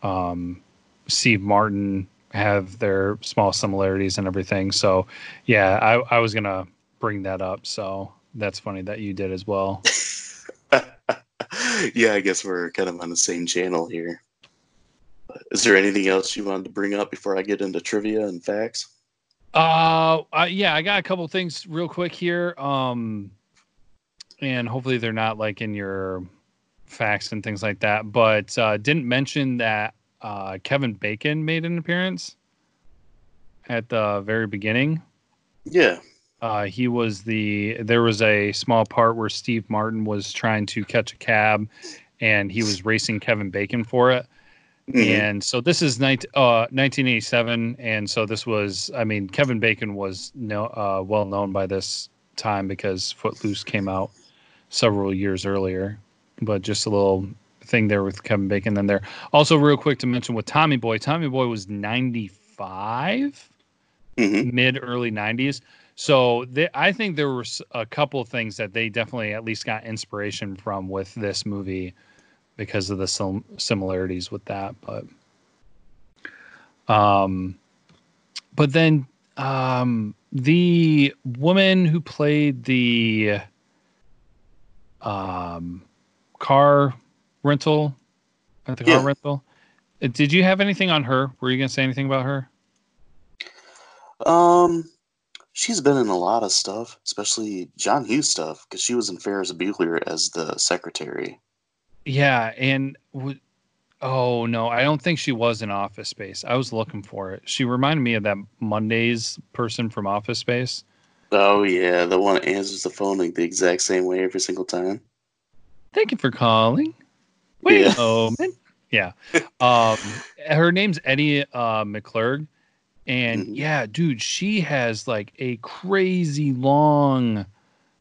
um, Steve Martin have their small similarities and everything. So, yeah, I, I was gonna bring that up. So that's funny that you did as well. yeah, I guess we're kind of on the same channel here. Is there anything else you wanted to bring up before I get into trivia and facts? Uh, uh, yeah, I got a couple things real quick here. Um, and hopefully they're not like in your facts and things like that. But uh, didn't mention that uh, Kevin Bacon made an appearance at the very beginning. Yeah. Uh, he was the. There was a small part where Steve Martin was trying to catch a cab, and he was racing Kevin Bacon for it. Mm-hmm. And so this is 19, uh, 1987, and so this was. I mean, Kevin Bacon was no, uh, well known by this time because Footloose came out several years earlier. But just a little thing there with Kevin Bacon. Then there also real quick to mention with Tommy Boy. Tommy Boy was 95, mm-hmm. mid early 90s. So they, I think there were a couple of things that they definitely at least got inspiration from with this movie because of the sim- similarities with that. But, um, but then um, the woman who played the um, car rental at the car rental. Did you have anything on her? Were you gonna say anything about her? Um, she's been in a lot of stuff, especially John Hughes stuff, because she was in Ferris Bueller as the secretary. Yeah, and w- oh no, I don't think she was in Office Space. I was looking for it. She reminded me of that Mondays person from Office Space. Oh yeah, the one that answers the phone like the exact same way every single time. Thank you for calling. Wait yeah. a moment. Yeah. Um, her name's Eddie uh, McClurg. And mm-hmm. yeah, dude, she has like a crazy long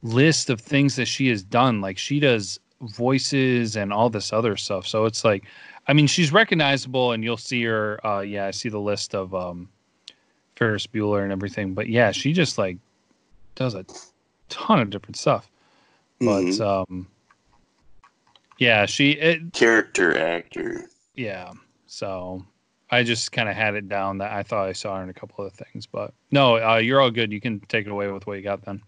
list of things that she has done. Like she does voices and all this other stuff. So it's like, I mean, she's recognizable and you'll see her. Uh, yeah, I see the list of um, Ferris Bueller and everything. But yeah, she just like does a ton of different stuff. But mm-hmm. um, yeah, she it, character actor. Yeah, so I just kind of had it down that I thought I saw in a couple of things, but no, uh, you're all good. You can take it away with what you got then.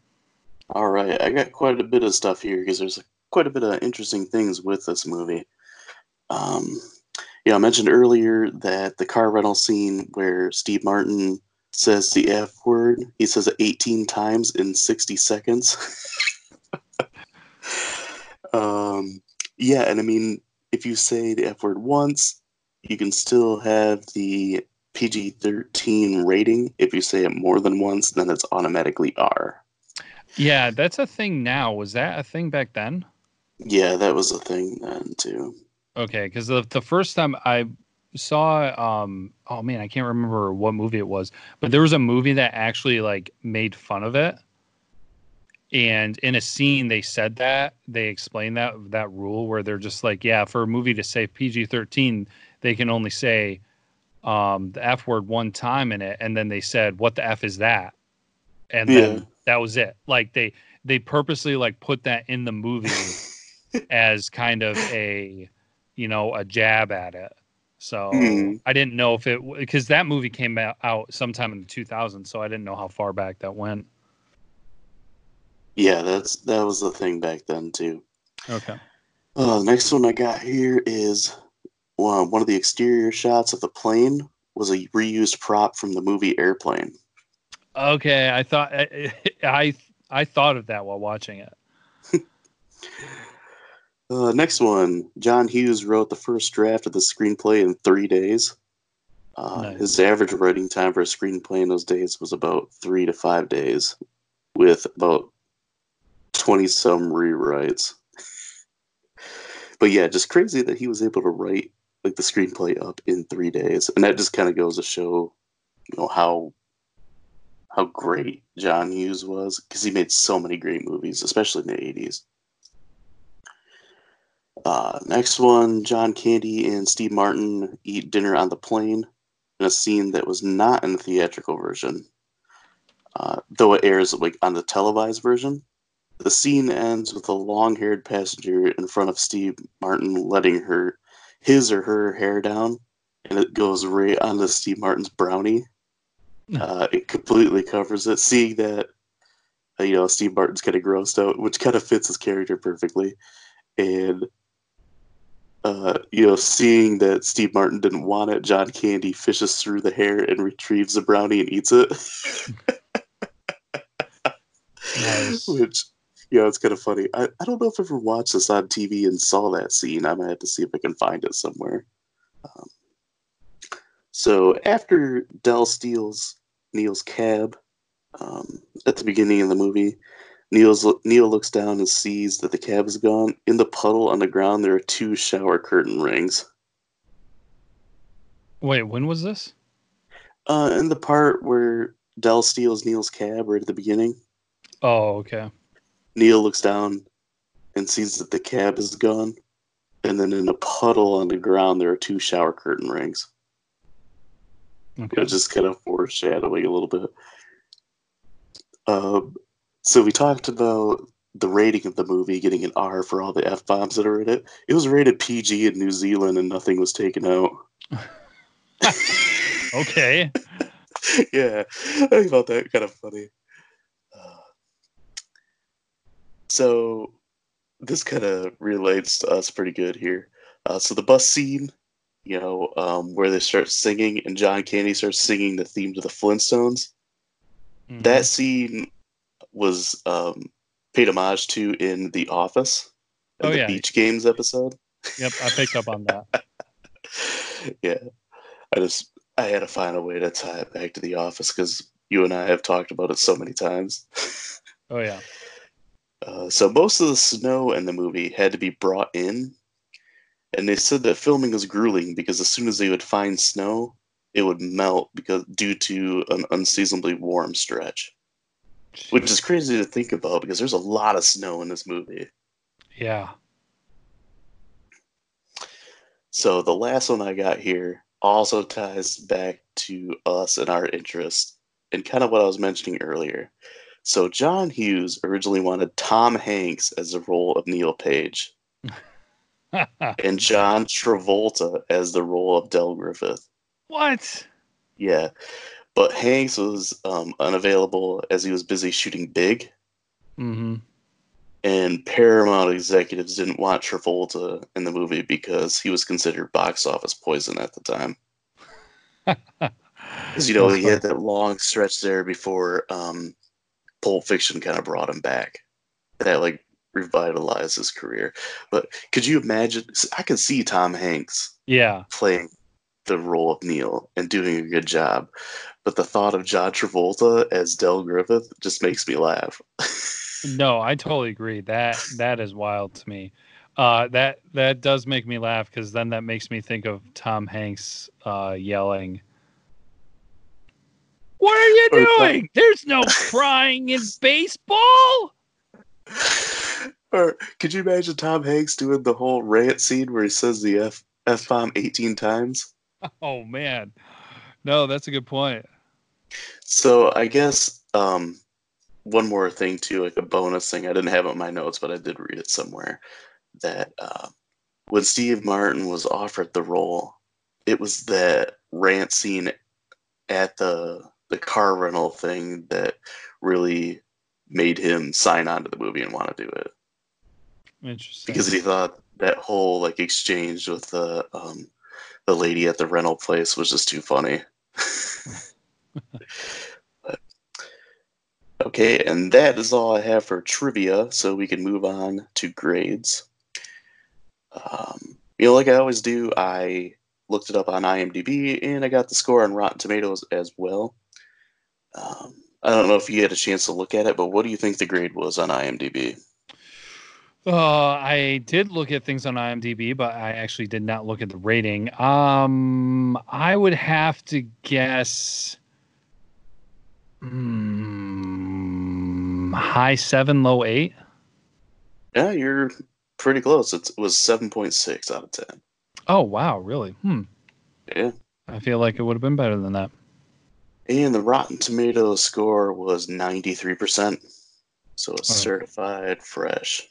All right, I got quite a bit of stuff here because there's quite a bit of interesting things with this movie. Um, yeah, I mentioned earlier that the car rental scene where Steve Martin says the F word, he says it 18 times in 60 seconds. um, yeah, and I mean, if you say the F word once, you can still have the PG 13 rating. If you say it more than once, then it's automatically R. Yeah, that's a thing now. Was that a thing back then? Yeah, that was a thing then too. Okay, because the, the first time I saw, um, oh man, I can't remember what movie it was, but there was a movie that actually like made fun of it and in a scene they said that they explained that that rule where they're just like yeah for a movie to say pg-13 they can only say um, the f word one time in it and then they said what the f is that and yeah. then that was it like they they purposely like put that in the movie as kind of a you know a jab at it so mm. i didn't know if it because that movie came out sometime in the 2000s so i didn't know how far back that went yeah, that's that was the thing back then too. Okay. Uh, next one I got here is one, one of the exterior shots of the plane was a reused prop from the movie Airplane. Okay, I thought I I, I thought of that while watching it. uh, next one, John Hughes wrote the first draft of the screenplay in three days. Uh, nice. His average writing time for a screenplay in those days was about three to five days, with about 20 some rewrites. but yeah, just crazy that he was able to write like the screenplay up in three days. And that just kind of goes to show, you know, how how great John Hughes was because he made so many great movies, especially in the 80s. Uh, next one John Candy and Steve Martin eat dinner on the plane in a scene that was not in the theatrical version, uh, though it airs like on the televised version. The scene ends with a long haired passenger in front of Steve Martin letting her his or her hair down, and it goes right onto Steve Martin's brownie. Hmm. Uh, it completely covers it. Seeing that, uh, you know, Steve Martin's kind of grossed out, which kind of fits his character perfectly. And uh, you know, seeing that Steve Martin didn't want it, John Candy fishes through the hair and retrieves the brownie and eats it. Nice. Which, know, it's kind of funny. I, I don't know if I ever watched this on TV and saw that scene. I might have to see if I can find it somewhere. Um, so after Del steals Neil's cab um, at the beginning of the movie, Neil's, Neil looks down and sees that the cab is gone. In the puddle on the ground, there are two shower curtain rings. Wait, when was this? Uh, in the part where Del steals Neil's cab, right at the beginning, Oh, okay. Neil looks down and sees that the cab is gone. And then in a puddle on the ground, there are two shower curtain rings. Okay. You know, just kind of foreshadowing a little bit. Um, so we talked about the rating of the movie getting an R for all the F bombs that are in it. It was rated PG in New Zealand and nothing was taken out. Okay. yeah, I thought that kind of funny. Uh, so this kind of relates to us pretty good here. Uh, so the bus scene, you know, um, where they start singing and John Candy starts singing the theme to the Flintstones. Mhm. That scene was um, paid homage to in The Office, in Oh, the yeah. Beach Games episode. Yep, I picked up on that. yeah, I just I had to find a way to tie it back to The Office because you and I have talked about it so many times. Oh yeah. Uh, so most of the snow in the movie had to be brought in, and they said that filming was grueling because as soon as they would find snow, it would melt because due to an unseasonably warm stretch, which is crazy to think about because there's a lot of snow in this movie. Yeah. So the last one I got here also ties back to us and our interest, and kind of what I was mentioning earlier. So John Hughes originally wanted Tom Hanks as the role of Neil Page. and John Travolta as the role of Del Griffith. what? Yeah, but Hanks was um, unavailable as he was busy shooting Big, Mm-hmm. and Paramount executives didn't want Travolta in the movie because he was considered box office poison at the time. Because you know he had that long stretch there before um, Pulp Fiction kind of brought him back. That like revitalized his career. But could you imagine? I can see Tom Hanks Yeah. playing the role of Neil and doing a good job. But the thought of John Travolta as Del Griffith just makes me laugh. No, I totally agree. That that is wild to me. Uh, that that does make me laugh because then that makes me think of Tom Hanks uh, yelling. What are you Or doing? There's no crying in baseball. or could you imagine Tom Hanks doing the whole rant scene where he says the F F bomb 18 times? Oh man, no, that's a good point. So I guess um, one more thing too, like a bonus thing. I didn't have it in my notes, but I did read it somewhere that uh, when Steve Martin was offered the role, it was that rant scene at the the car rental thing that really made him sign on to the movie and want to do it Interesting. because he thought that whole like exchange with the um, the lady at the rental place was just too funny. But- okay, and that is all I have for trivia, so we can move on to grades. Um, you know, like I always do, I looked it up on IMDb and I got the score on Rotten Tomatoes as well. Um, I don't know if you had a chance to look at it, but what do you think the grade was on IMDb? Uh, I did look at things on IMDb, but I actually did not look at the rating. Um, I would have to guess mm, high seven, low eight. Yeah, you're pretty close. It was 7.6 out of 10. Oh wow, really? Hmm. Yeah. I feel like it would have been better than that. And the Rotten Tomatoes score was 93%. So it's Oh. certified fresh.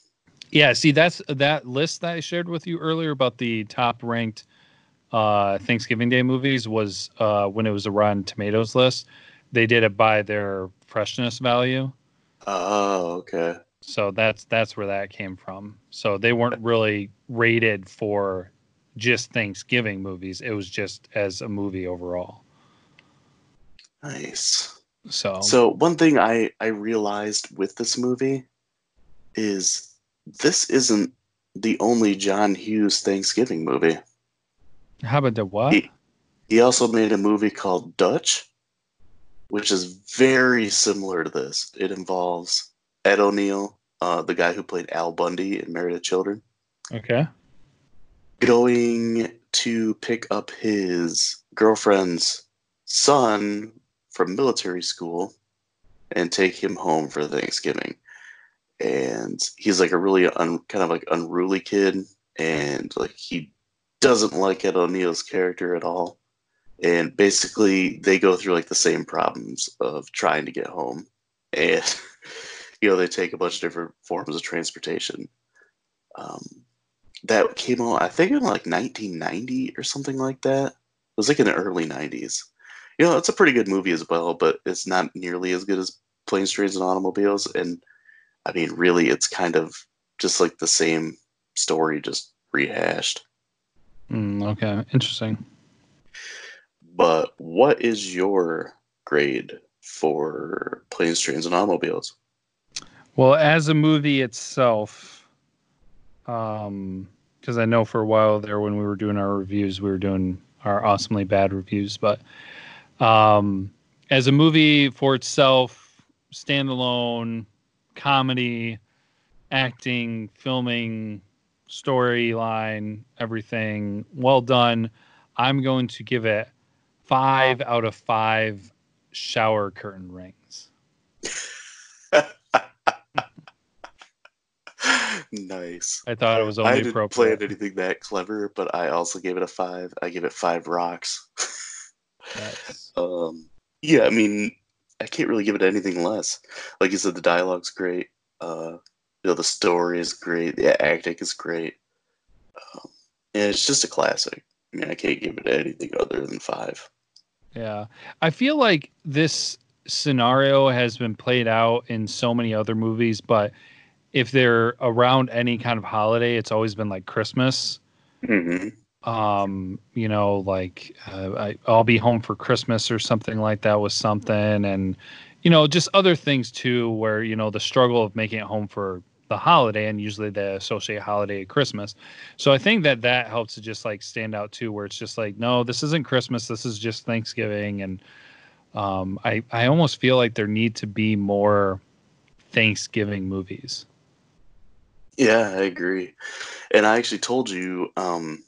Yeah, see that's that list that I shared with you earlier about the top ranked uh Thanksgiving Day movies was uh when it was a Rotten Tomatoes list. They did it by their freshness value. Oh, okay. So that's that's where that came from. So they weren't really rated for just Thanksgiving movies. It was just as a movie overall. Nice. So So one thing I I realized with this movie is this isn't the only John Hughes Thanksgiving movie. how about the what? He, he also made a movie called Dutch, which is very similar to this. It involves Ed O'Neill, uh, the guy who played Al Bundy in Married Children, Okay. going to pick up his girlfriend's son from military school and take him home for Thanksgiving. And he's like a really un, kind of like unruly kid, and like he doesn't like Ed O'Neill's character at all. And basically, they go through like the same problems of trying to get home, and you know they take a bunch of different forms of transportation. Um, that came out, I think, in like 1990 or something like that. It was like in the early 90s. You know, it's a pretty good movie as well, but it's not nearly as good as Planes, Trains, and Automobiles. And I mean, really, it's kind of just like the same story, just rehashed. Mm, okay. Interesting. But what is your grade for Planes, Trains, and Automobiles? Well, as a movie itself, um, because I know for a while there when we were doing our reviews, we were doing our awesomely bad reviews, but um, as a movie for itself, standalone, comedy, acting, filming, storyline, everything well done. I'm going to give it five out of five shower curtain rings. nice. I thought it was I only didn't appropriate. plan anything that clever, but I also gave it a five. I give it five rocks. That's- Um, yeah, I mean, I can't really give it anything less. Like you said, the dialogue's great. Uh, you know, the story is great. The acting is great. Um, and it's just a classic. I mean, I can't give it anything other than five. Yeah. I feel like this scenario has been played out in so many other movies, but if they're around any kind of holiday, it's always been like Christmas. hmm Um, you know, like uh, I, I'll be home for Christmas or something like that was something, and you know, just other things too, where you know the struggle of making it home for the holiday, and usually they associate holiday at Christmas. So I think that that helps to just like stand out too, where it's just like, no, this isn't Christmas, this is just Thanksgiving, and um, I I almost feel like there need to be more Thanksgiving movies. Yeah, I agree. And I actually told you um,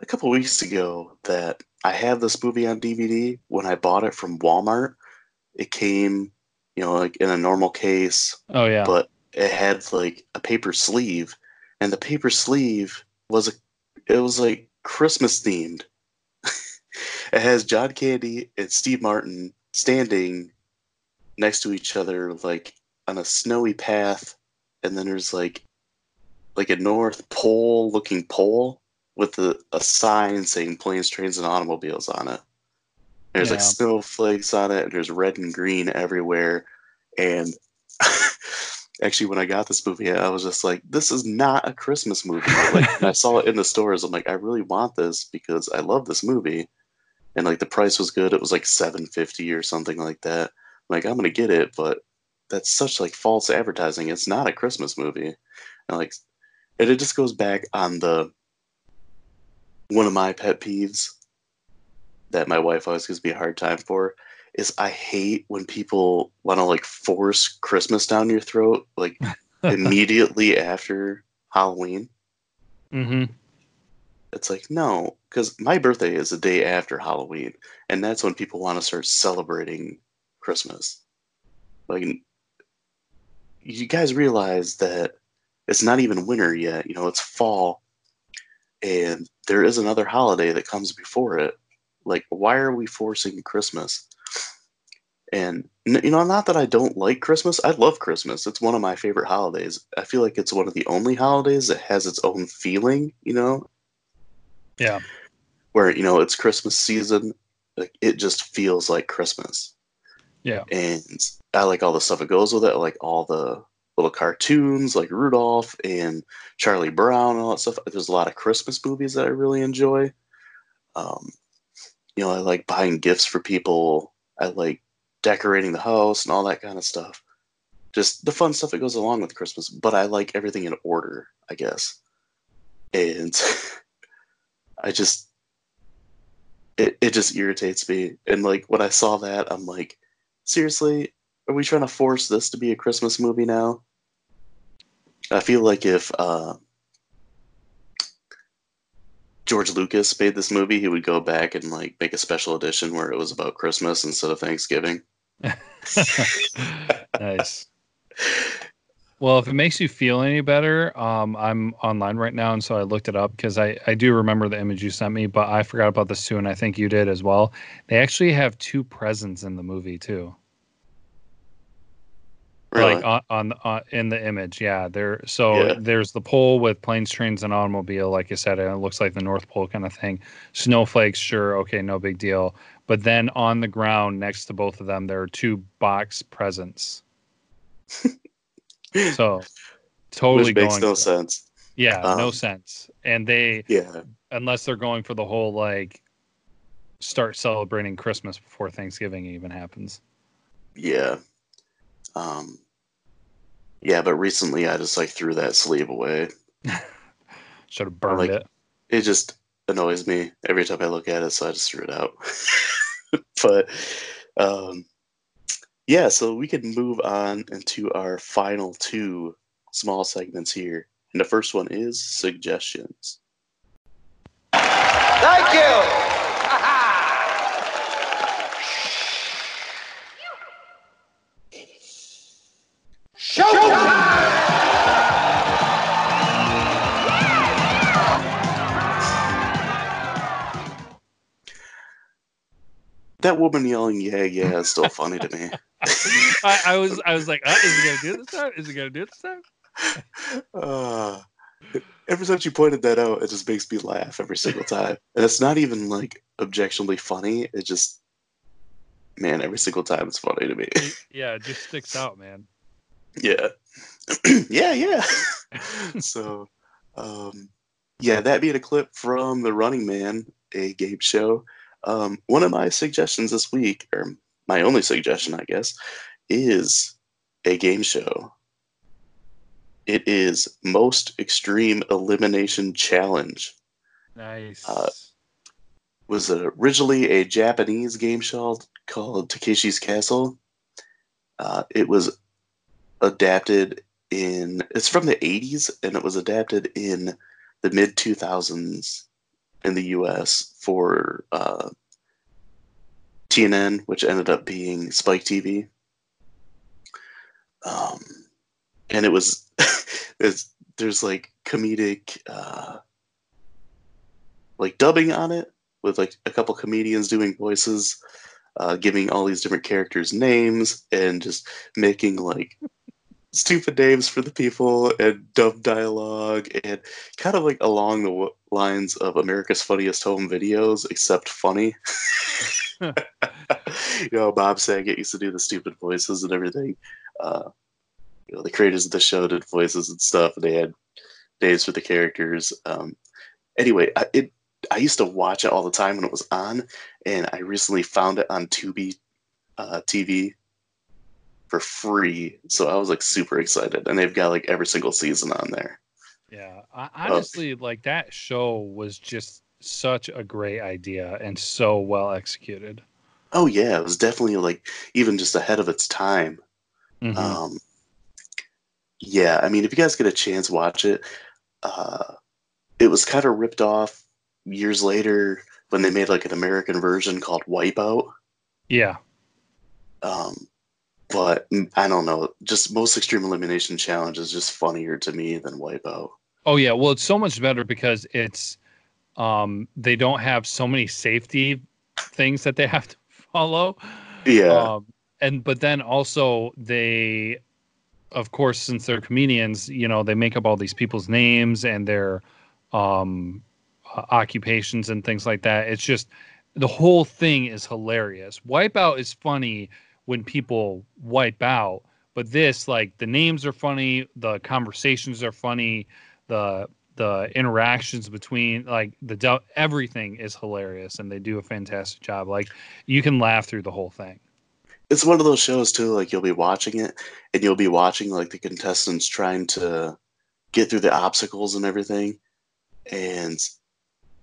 a couple weeks ago that I have this movie on DVD. When I bought it from Walmart, it came, you know, like in a normal case, Oh yeah, but it had like a paper sleeve, and the paper sleeve was a, it was like Christmas themed. it has John Candy and Steve Martin standing next to each other, like on a snowy path, and then there's like like a North Pole looking pole with a, a sign saying planes, trains, and automobiles on it. There's like snowflakes on it, and there's red and green everywhere. And actually, when I got this movie, I was just like, "This is not a Christmas movie." Like, I saw it in the stores. I'm like, "I really want this because I love this movie." And like the price was good; it was like seven fifty or something like that. I'm like, I'm gonna get it, but that's such like false advertising. It's not a Christmas movie. And like, and it just goes back on the one of my pet peeves that my wife always gives me a hard time for is I hate when people want to like force Christmas down your throat like immediately after Halloween. mm-hmm. It's like no, because my birthday is the day after Halloween, and that's when people want to start celebrating Christmas. Like, you guys realize that it's not even winter yet. You know, it's fall, and there is another holiday that comes before it. Like, why are we forcing Christmas? And you know, not that I don't like Christmas. I love Christmas. It's one of my favorite holidays. I feel like it's one of the only holidays that has its own feeling. You know, Yeah. where you know it's Christmas season, like it just feels like Christmas. Yeah. And I like all the stuff that goes with it, I like all the little cartoons like Rudolph and Charlie Brown and all that stuff. There's a lot of Christmas movies that I really enjoy. Um, you know, I like buying gifts for people. I like decorating the house and all that kind of stuff. Just the fun stuff that goes along with Christmas. But I like everything in order, I guess. And I just it, it just irritates me. And like when I saw that, I'm like, seriously, are we trying to force this to be a Christmas movie now? I feel like if uh, George Lucas made this movie, he would go back and like make a special edition where it was about Christmas instead of Thanksgiving. nice. Well, if it makes you feel any better, um, I'm online right now, and so I looked it up because I, I do remember the image you sent me, but I forgot about this too, and I think you did as well. They actually have two presents in the movie too. Really? Like on, on, on in the image, yeah. There, so Yeah. there's the pole with planes, trains, and automobile, like you said, and it looks like the North Pole kind of thing. Snowflakes, sure, okay, no big deal. But then on the ground next to both of them, there are two box presents. So totally Which makes no sense. Yeah, no Um, sense. And they Yeah. unless they're going for the whole like start celebrating Christmas before Thanksgiving even happens. Yeah. Um Yeah, but recently I just like threw that sleeve away. Should have burned like- it. It just annoys me every time I look at it, so I just threw it out. but um yeah, so we can move on into our final two small segments here. And the first one is suggestions. Thank you. Showtime! That woman yelling "yeah, yeah" is still funny to me. I, I was I was like, uh, is he gonna do it this time? Is he gonna do it this time? Uh, ever since you pointed that out, it just makes me laugh every single time. And it's not even like objectionably funny. It just, man, every single time it's funny to me. Yeah, it just sticks out, man. yeah, yeah, yeah. so, um, yeah, that being a clip from The Running Man, a game show. Um, one of my suggestions this week, or my only suggestion, I guess, is a game show. It is Most Extreme Elimination Challenge. Nice. Uh, was originally a Japanese game show called Takeshi's Castle. Uh, it was adapted in it's from the 80s and it was adapted in the mid 2000s in the US for uh, TNN, which ended up being Spike TV. Um, and it was it's, there's like comedic uh, like dubbing on it with like a couple comedians doing voices uh, giving all these different characters names and just making like stupid names for the people and dumb dialogue and kind of like along the w- lines of America's Funniest Home Videos, except funny. you know, Bob Saget used to do the stupid voices and everything. Uh, you know, the creators of the show did voices and stuff. And they had names for the characters. Um, anyway, I, it I used to watch it all the time when it was on, and I recently found it on Tubi uh, TV for free. So I was like super excited, and they've got like every single season on there. Yeah, I, honestly, like that show was just such a great idea and so well executed. Oh yeah, it was definitely like even just ahead of its time. Mhm. Um, yeah, I mean, if you guys get a chance, watch it. Uh, it was kind of ripped off years later when they made like an American version called Wipeout. yeah, Um, but I don't know. Just most extreme elimination challenge is just funnier to me than Wipeout. Oh yeah, well it's so much better because it's um they don't have so many safety things that they have to follow. Yeah, Um and but then also they of course since they're comedians, you know, they make up all these people's names and their um uh, occupations and things like that. It's just the whole thing is hilarious. Wipeout is funny when people wipe out, But this, like, the names are funny, the conversations are funny, the the interactions between like the everything is hilarious, and they do a fantastic job. Like, you can laugh through the whole thing. It's one of those shows too. Like you'll be watching it, and you'll be watching like the contestants trying to get through the obstacles and everything, and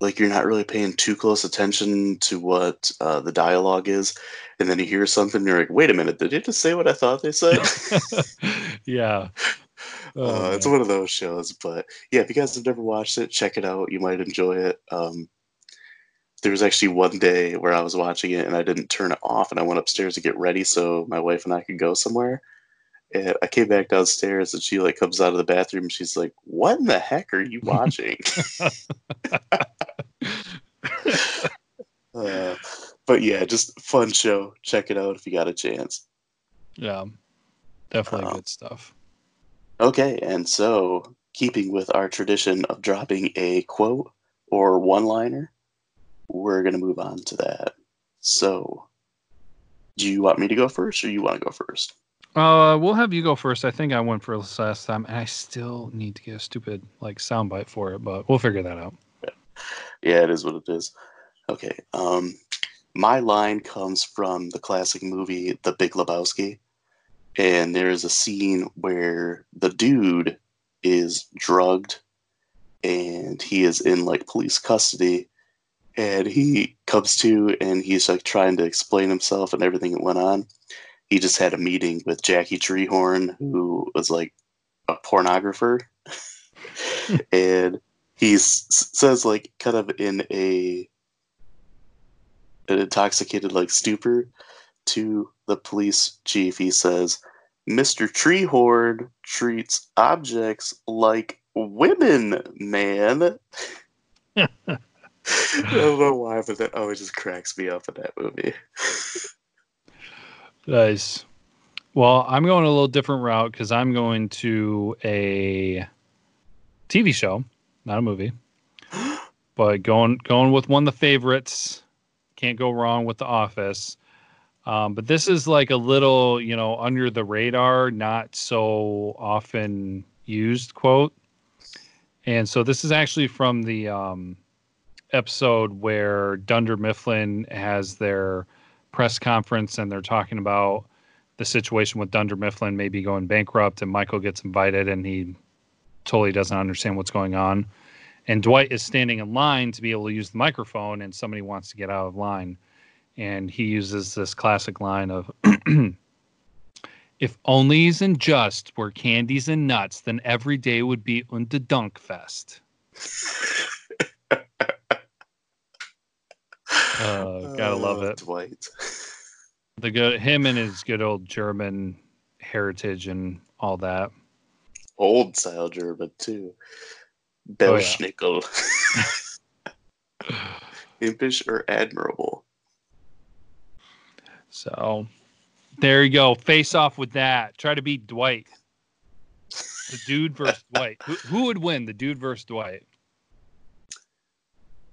like you're not really paying too close attention to what uh, the dialogue is, and then you hear something, you're like, "Wait a minute, did they just say what I thought they said?" yeah. Oh, uh, it's one of those shows, but yeah, if you guys have never watched it, check it out. You might enjoy it. Um, there was actually one day where I was watching it and I didn't turn it off, and I went upstairs to get ready so my wife and I could go somewhere. And I came back downstairs, and she like comes out of the bathroom. And she's like, "What in the heck are you watching?" uh, but yeah, just fun show. Check it out if you got a chance. yeah. Definitely Um, good stuff. Okay, and so keeping with our tradition of dropping a quote or one liner, we're going to move on to that. So, do you want me to go first or you want to go first? Uh, we'll have you go first. I think I went first last time, and I still need to get a stupid like soundbite for it, but we'll figure that out. Yeah, it is what it is. Okay, um, my line comes from the classic movie The Big Lebowski, and there is a scene where the dude is drugged and he is in like police custody and he comes to and he's like trying to explain himself and everything that went on he just had a meeting with jackie treehorn hmm. who was like a pornographer. And he says like kind of in a an intoxicated like stupor to the police chief he says mr treehorn treats objects like women man. I don't know why, but that always just cracks me up in that movie. Nice. Well, I'm going a little different route because I'm going to a TV show, not a movie, but going going with one of the favorites. Can't go wrong with The Office. Um, but this is like a little, you know, under the radar, not so often used quote. And so this is actually from the um, episode where Dunder Mifflin has their press conference and they're talking about the situation with Dunder Mifflin maybe going bankrupt and Michael gets invited and he totally doesn't understand what's going on. And Dwight is standing in line to be able to use the microphone and somebody wants to get out of line. And he uses this classic line of if onlys and just were candies and nuts, then every day would be unter dunk fest. Uh, gotta love Oh, it. Dwight. The good him and his good old German heritage and all that. Old style German too. Oh, yeah. Belsnickel. Impish or admirable. So there you go. Face off with that. Try to beat Dwight. The dude versus Dwight. Who, who would win? The dude versus Dwight.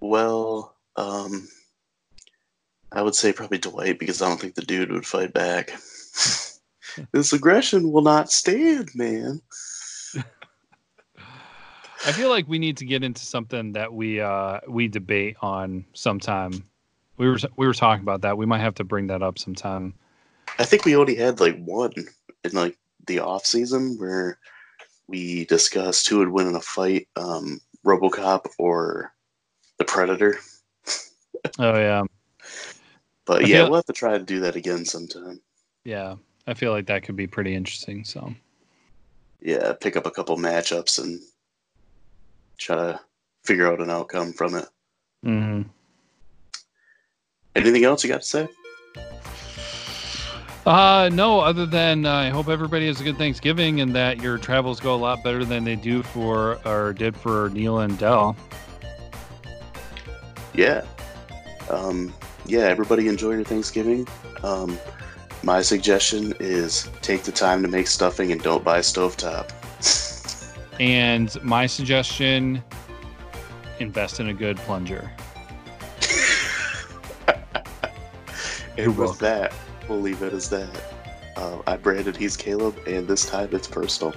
Well, um, I would say probably Dwight because I don't think the dude would fight back. this aggression will not stand, man. I feel like we need to get into something that we uh we debate on sometime. We were we were talking about that. We might have to bring that up sometime. I think we already had like one in like the off season where we discussed who would win in a fight, um, RoboCop or the Predator. Oh yeah. But I yeah, feel- we'll have to try to do that again sometime. Yeah. I feel like that could be pretty interesting. So Yeah, pick up a couple matchups and try to figure out an outcome from it. hmm Anything else you got to say? Uh, no, other than uh, I hope everybody has a good Thanksgiving and that your travels go a lot better than they do for or did for Neil and Del. Yeah. Um, yeah, everybody enjoy your Thanksgiving. Um, my suggestion is take the time to make stuffing and don't buy a stovetop. And my suggestion invest in a good plunger. And You're with that, we'll leave it as that. Uh, I branded he's Caleb, and this time it's personal.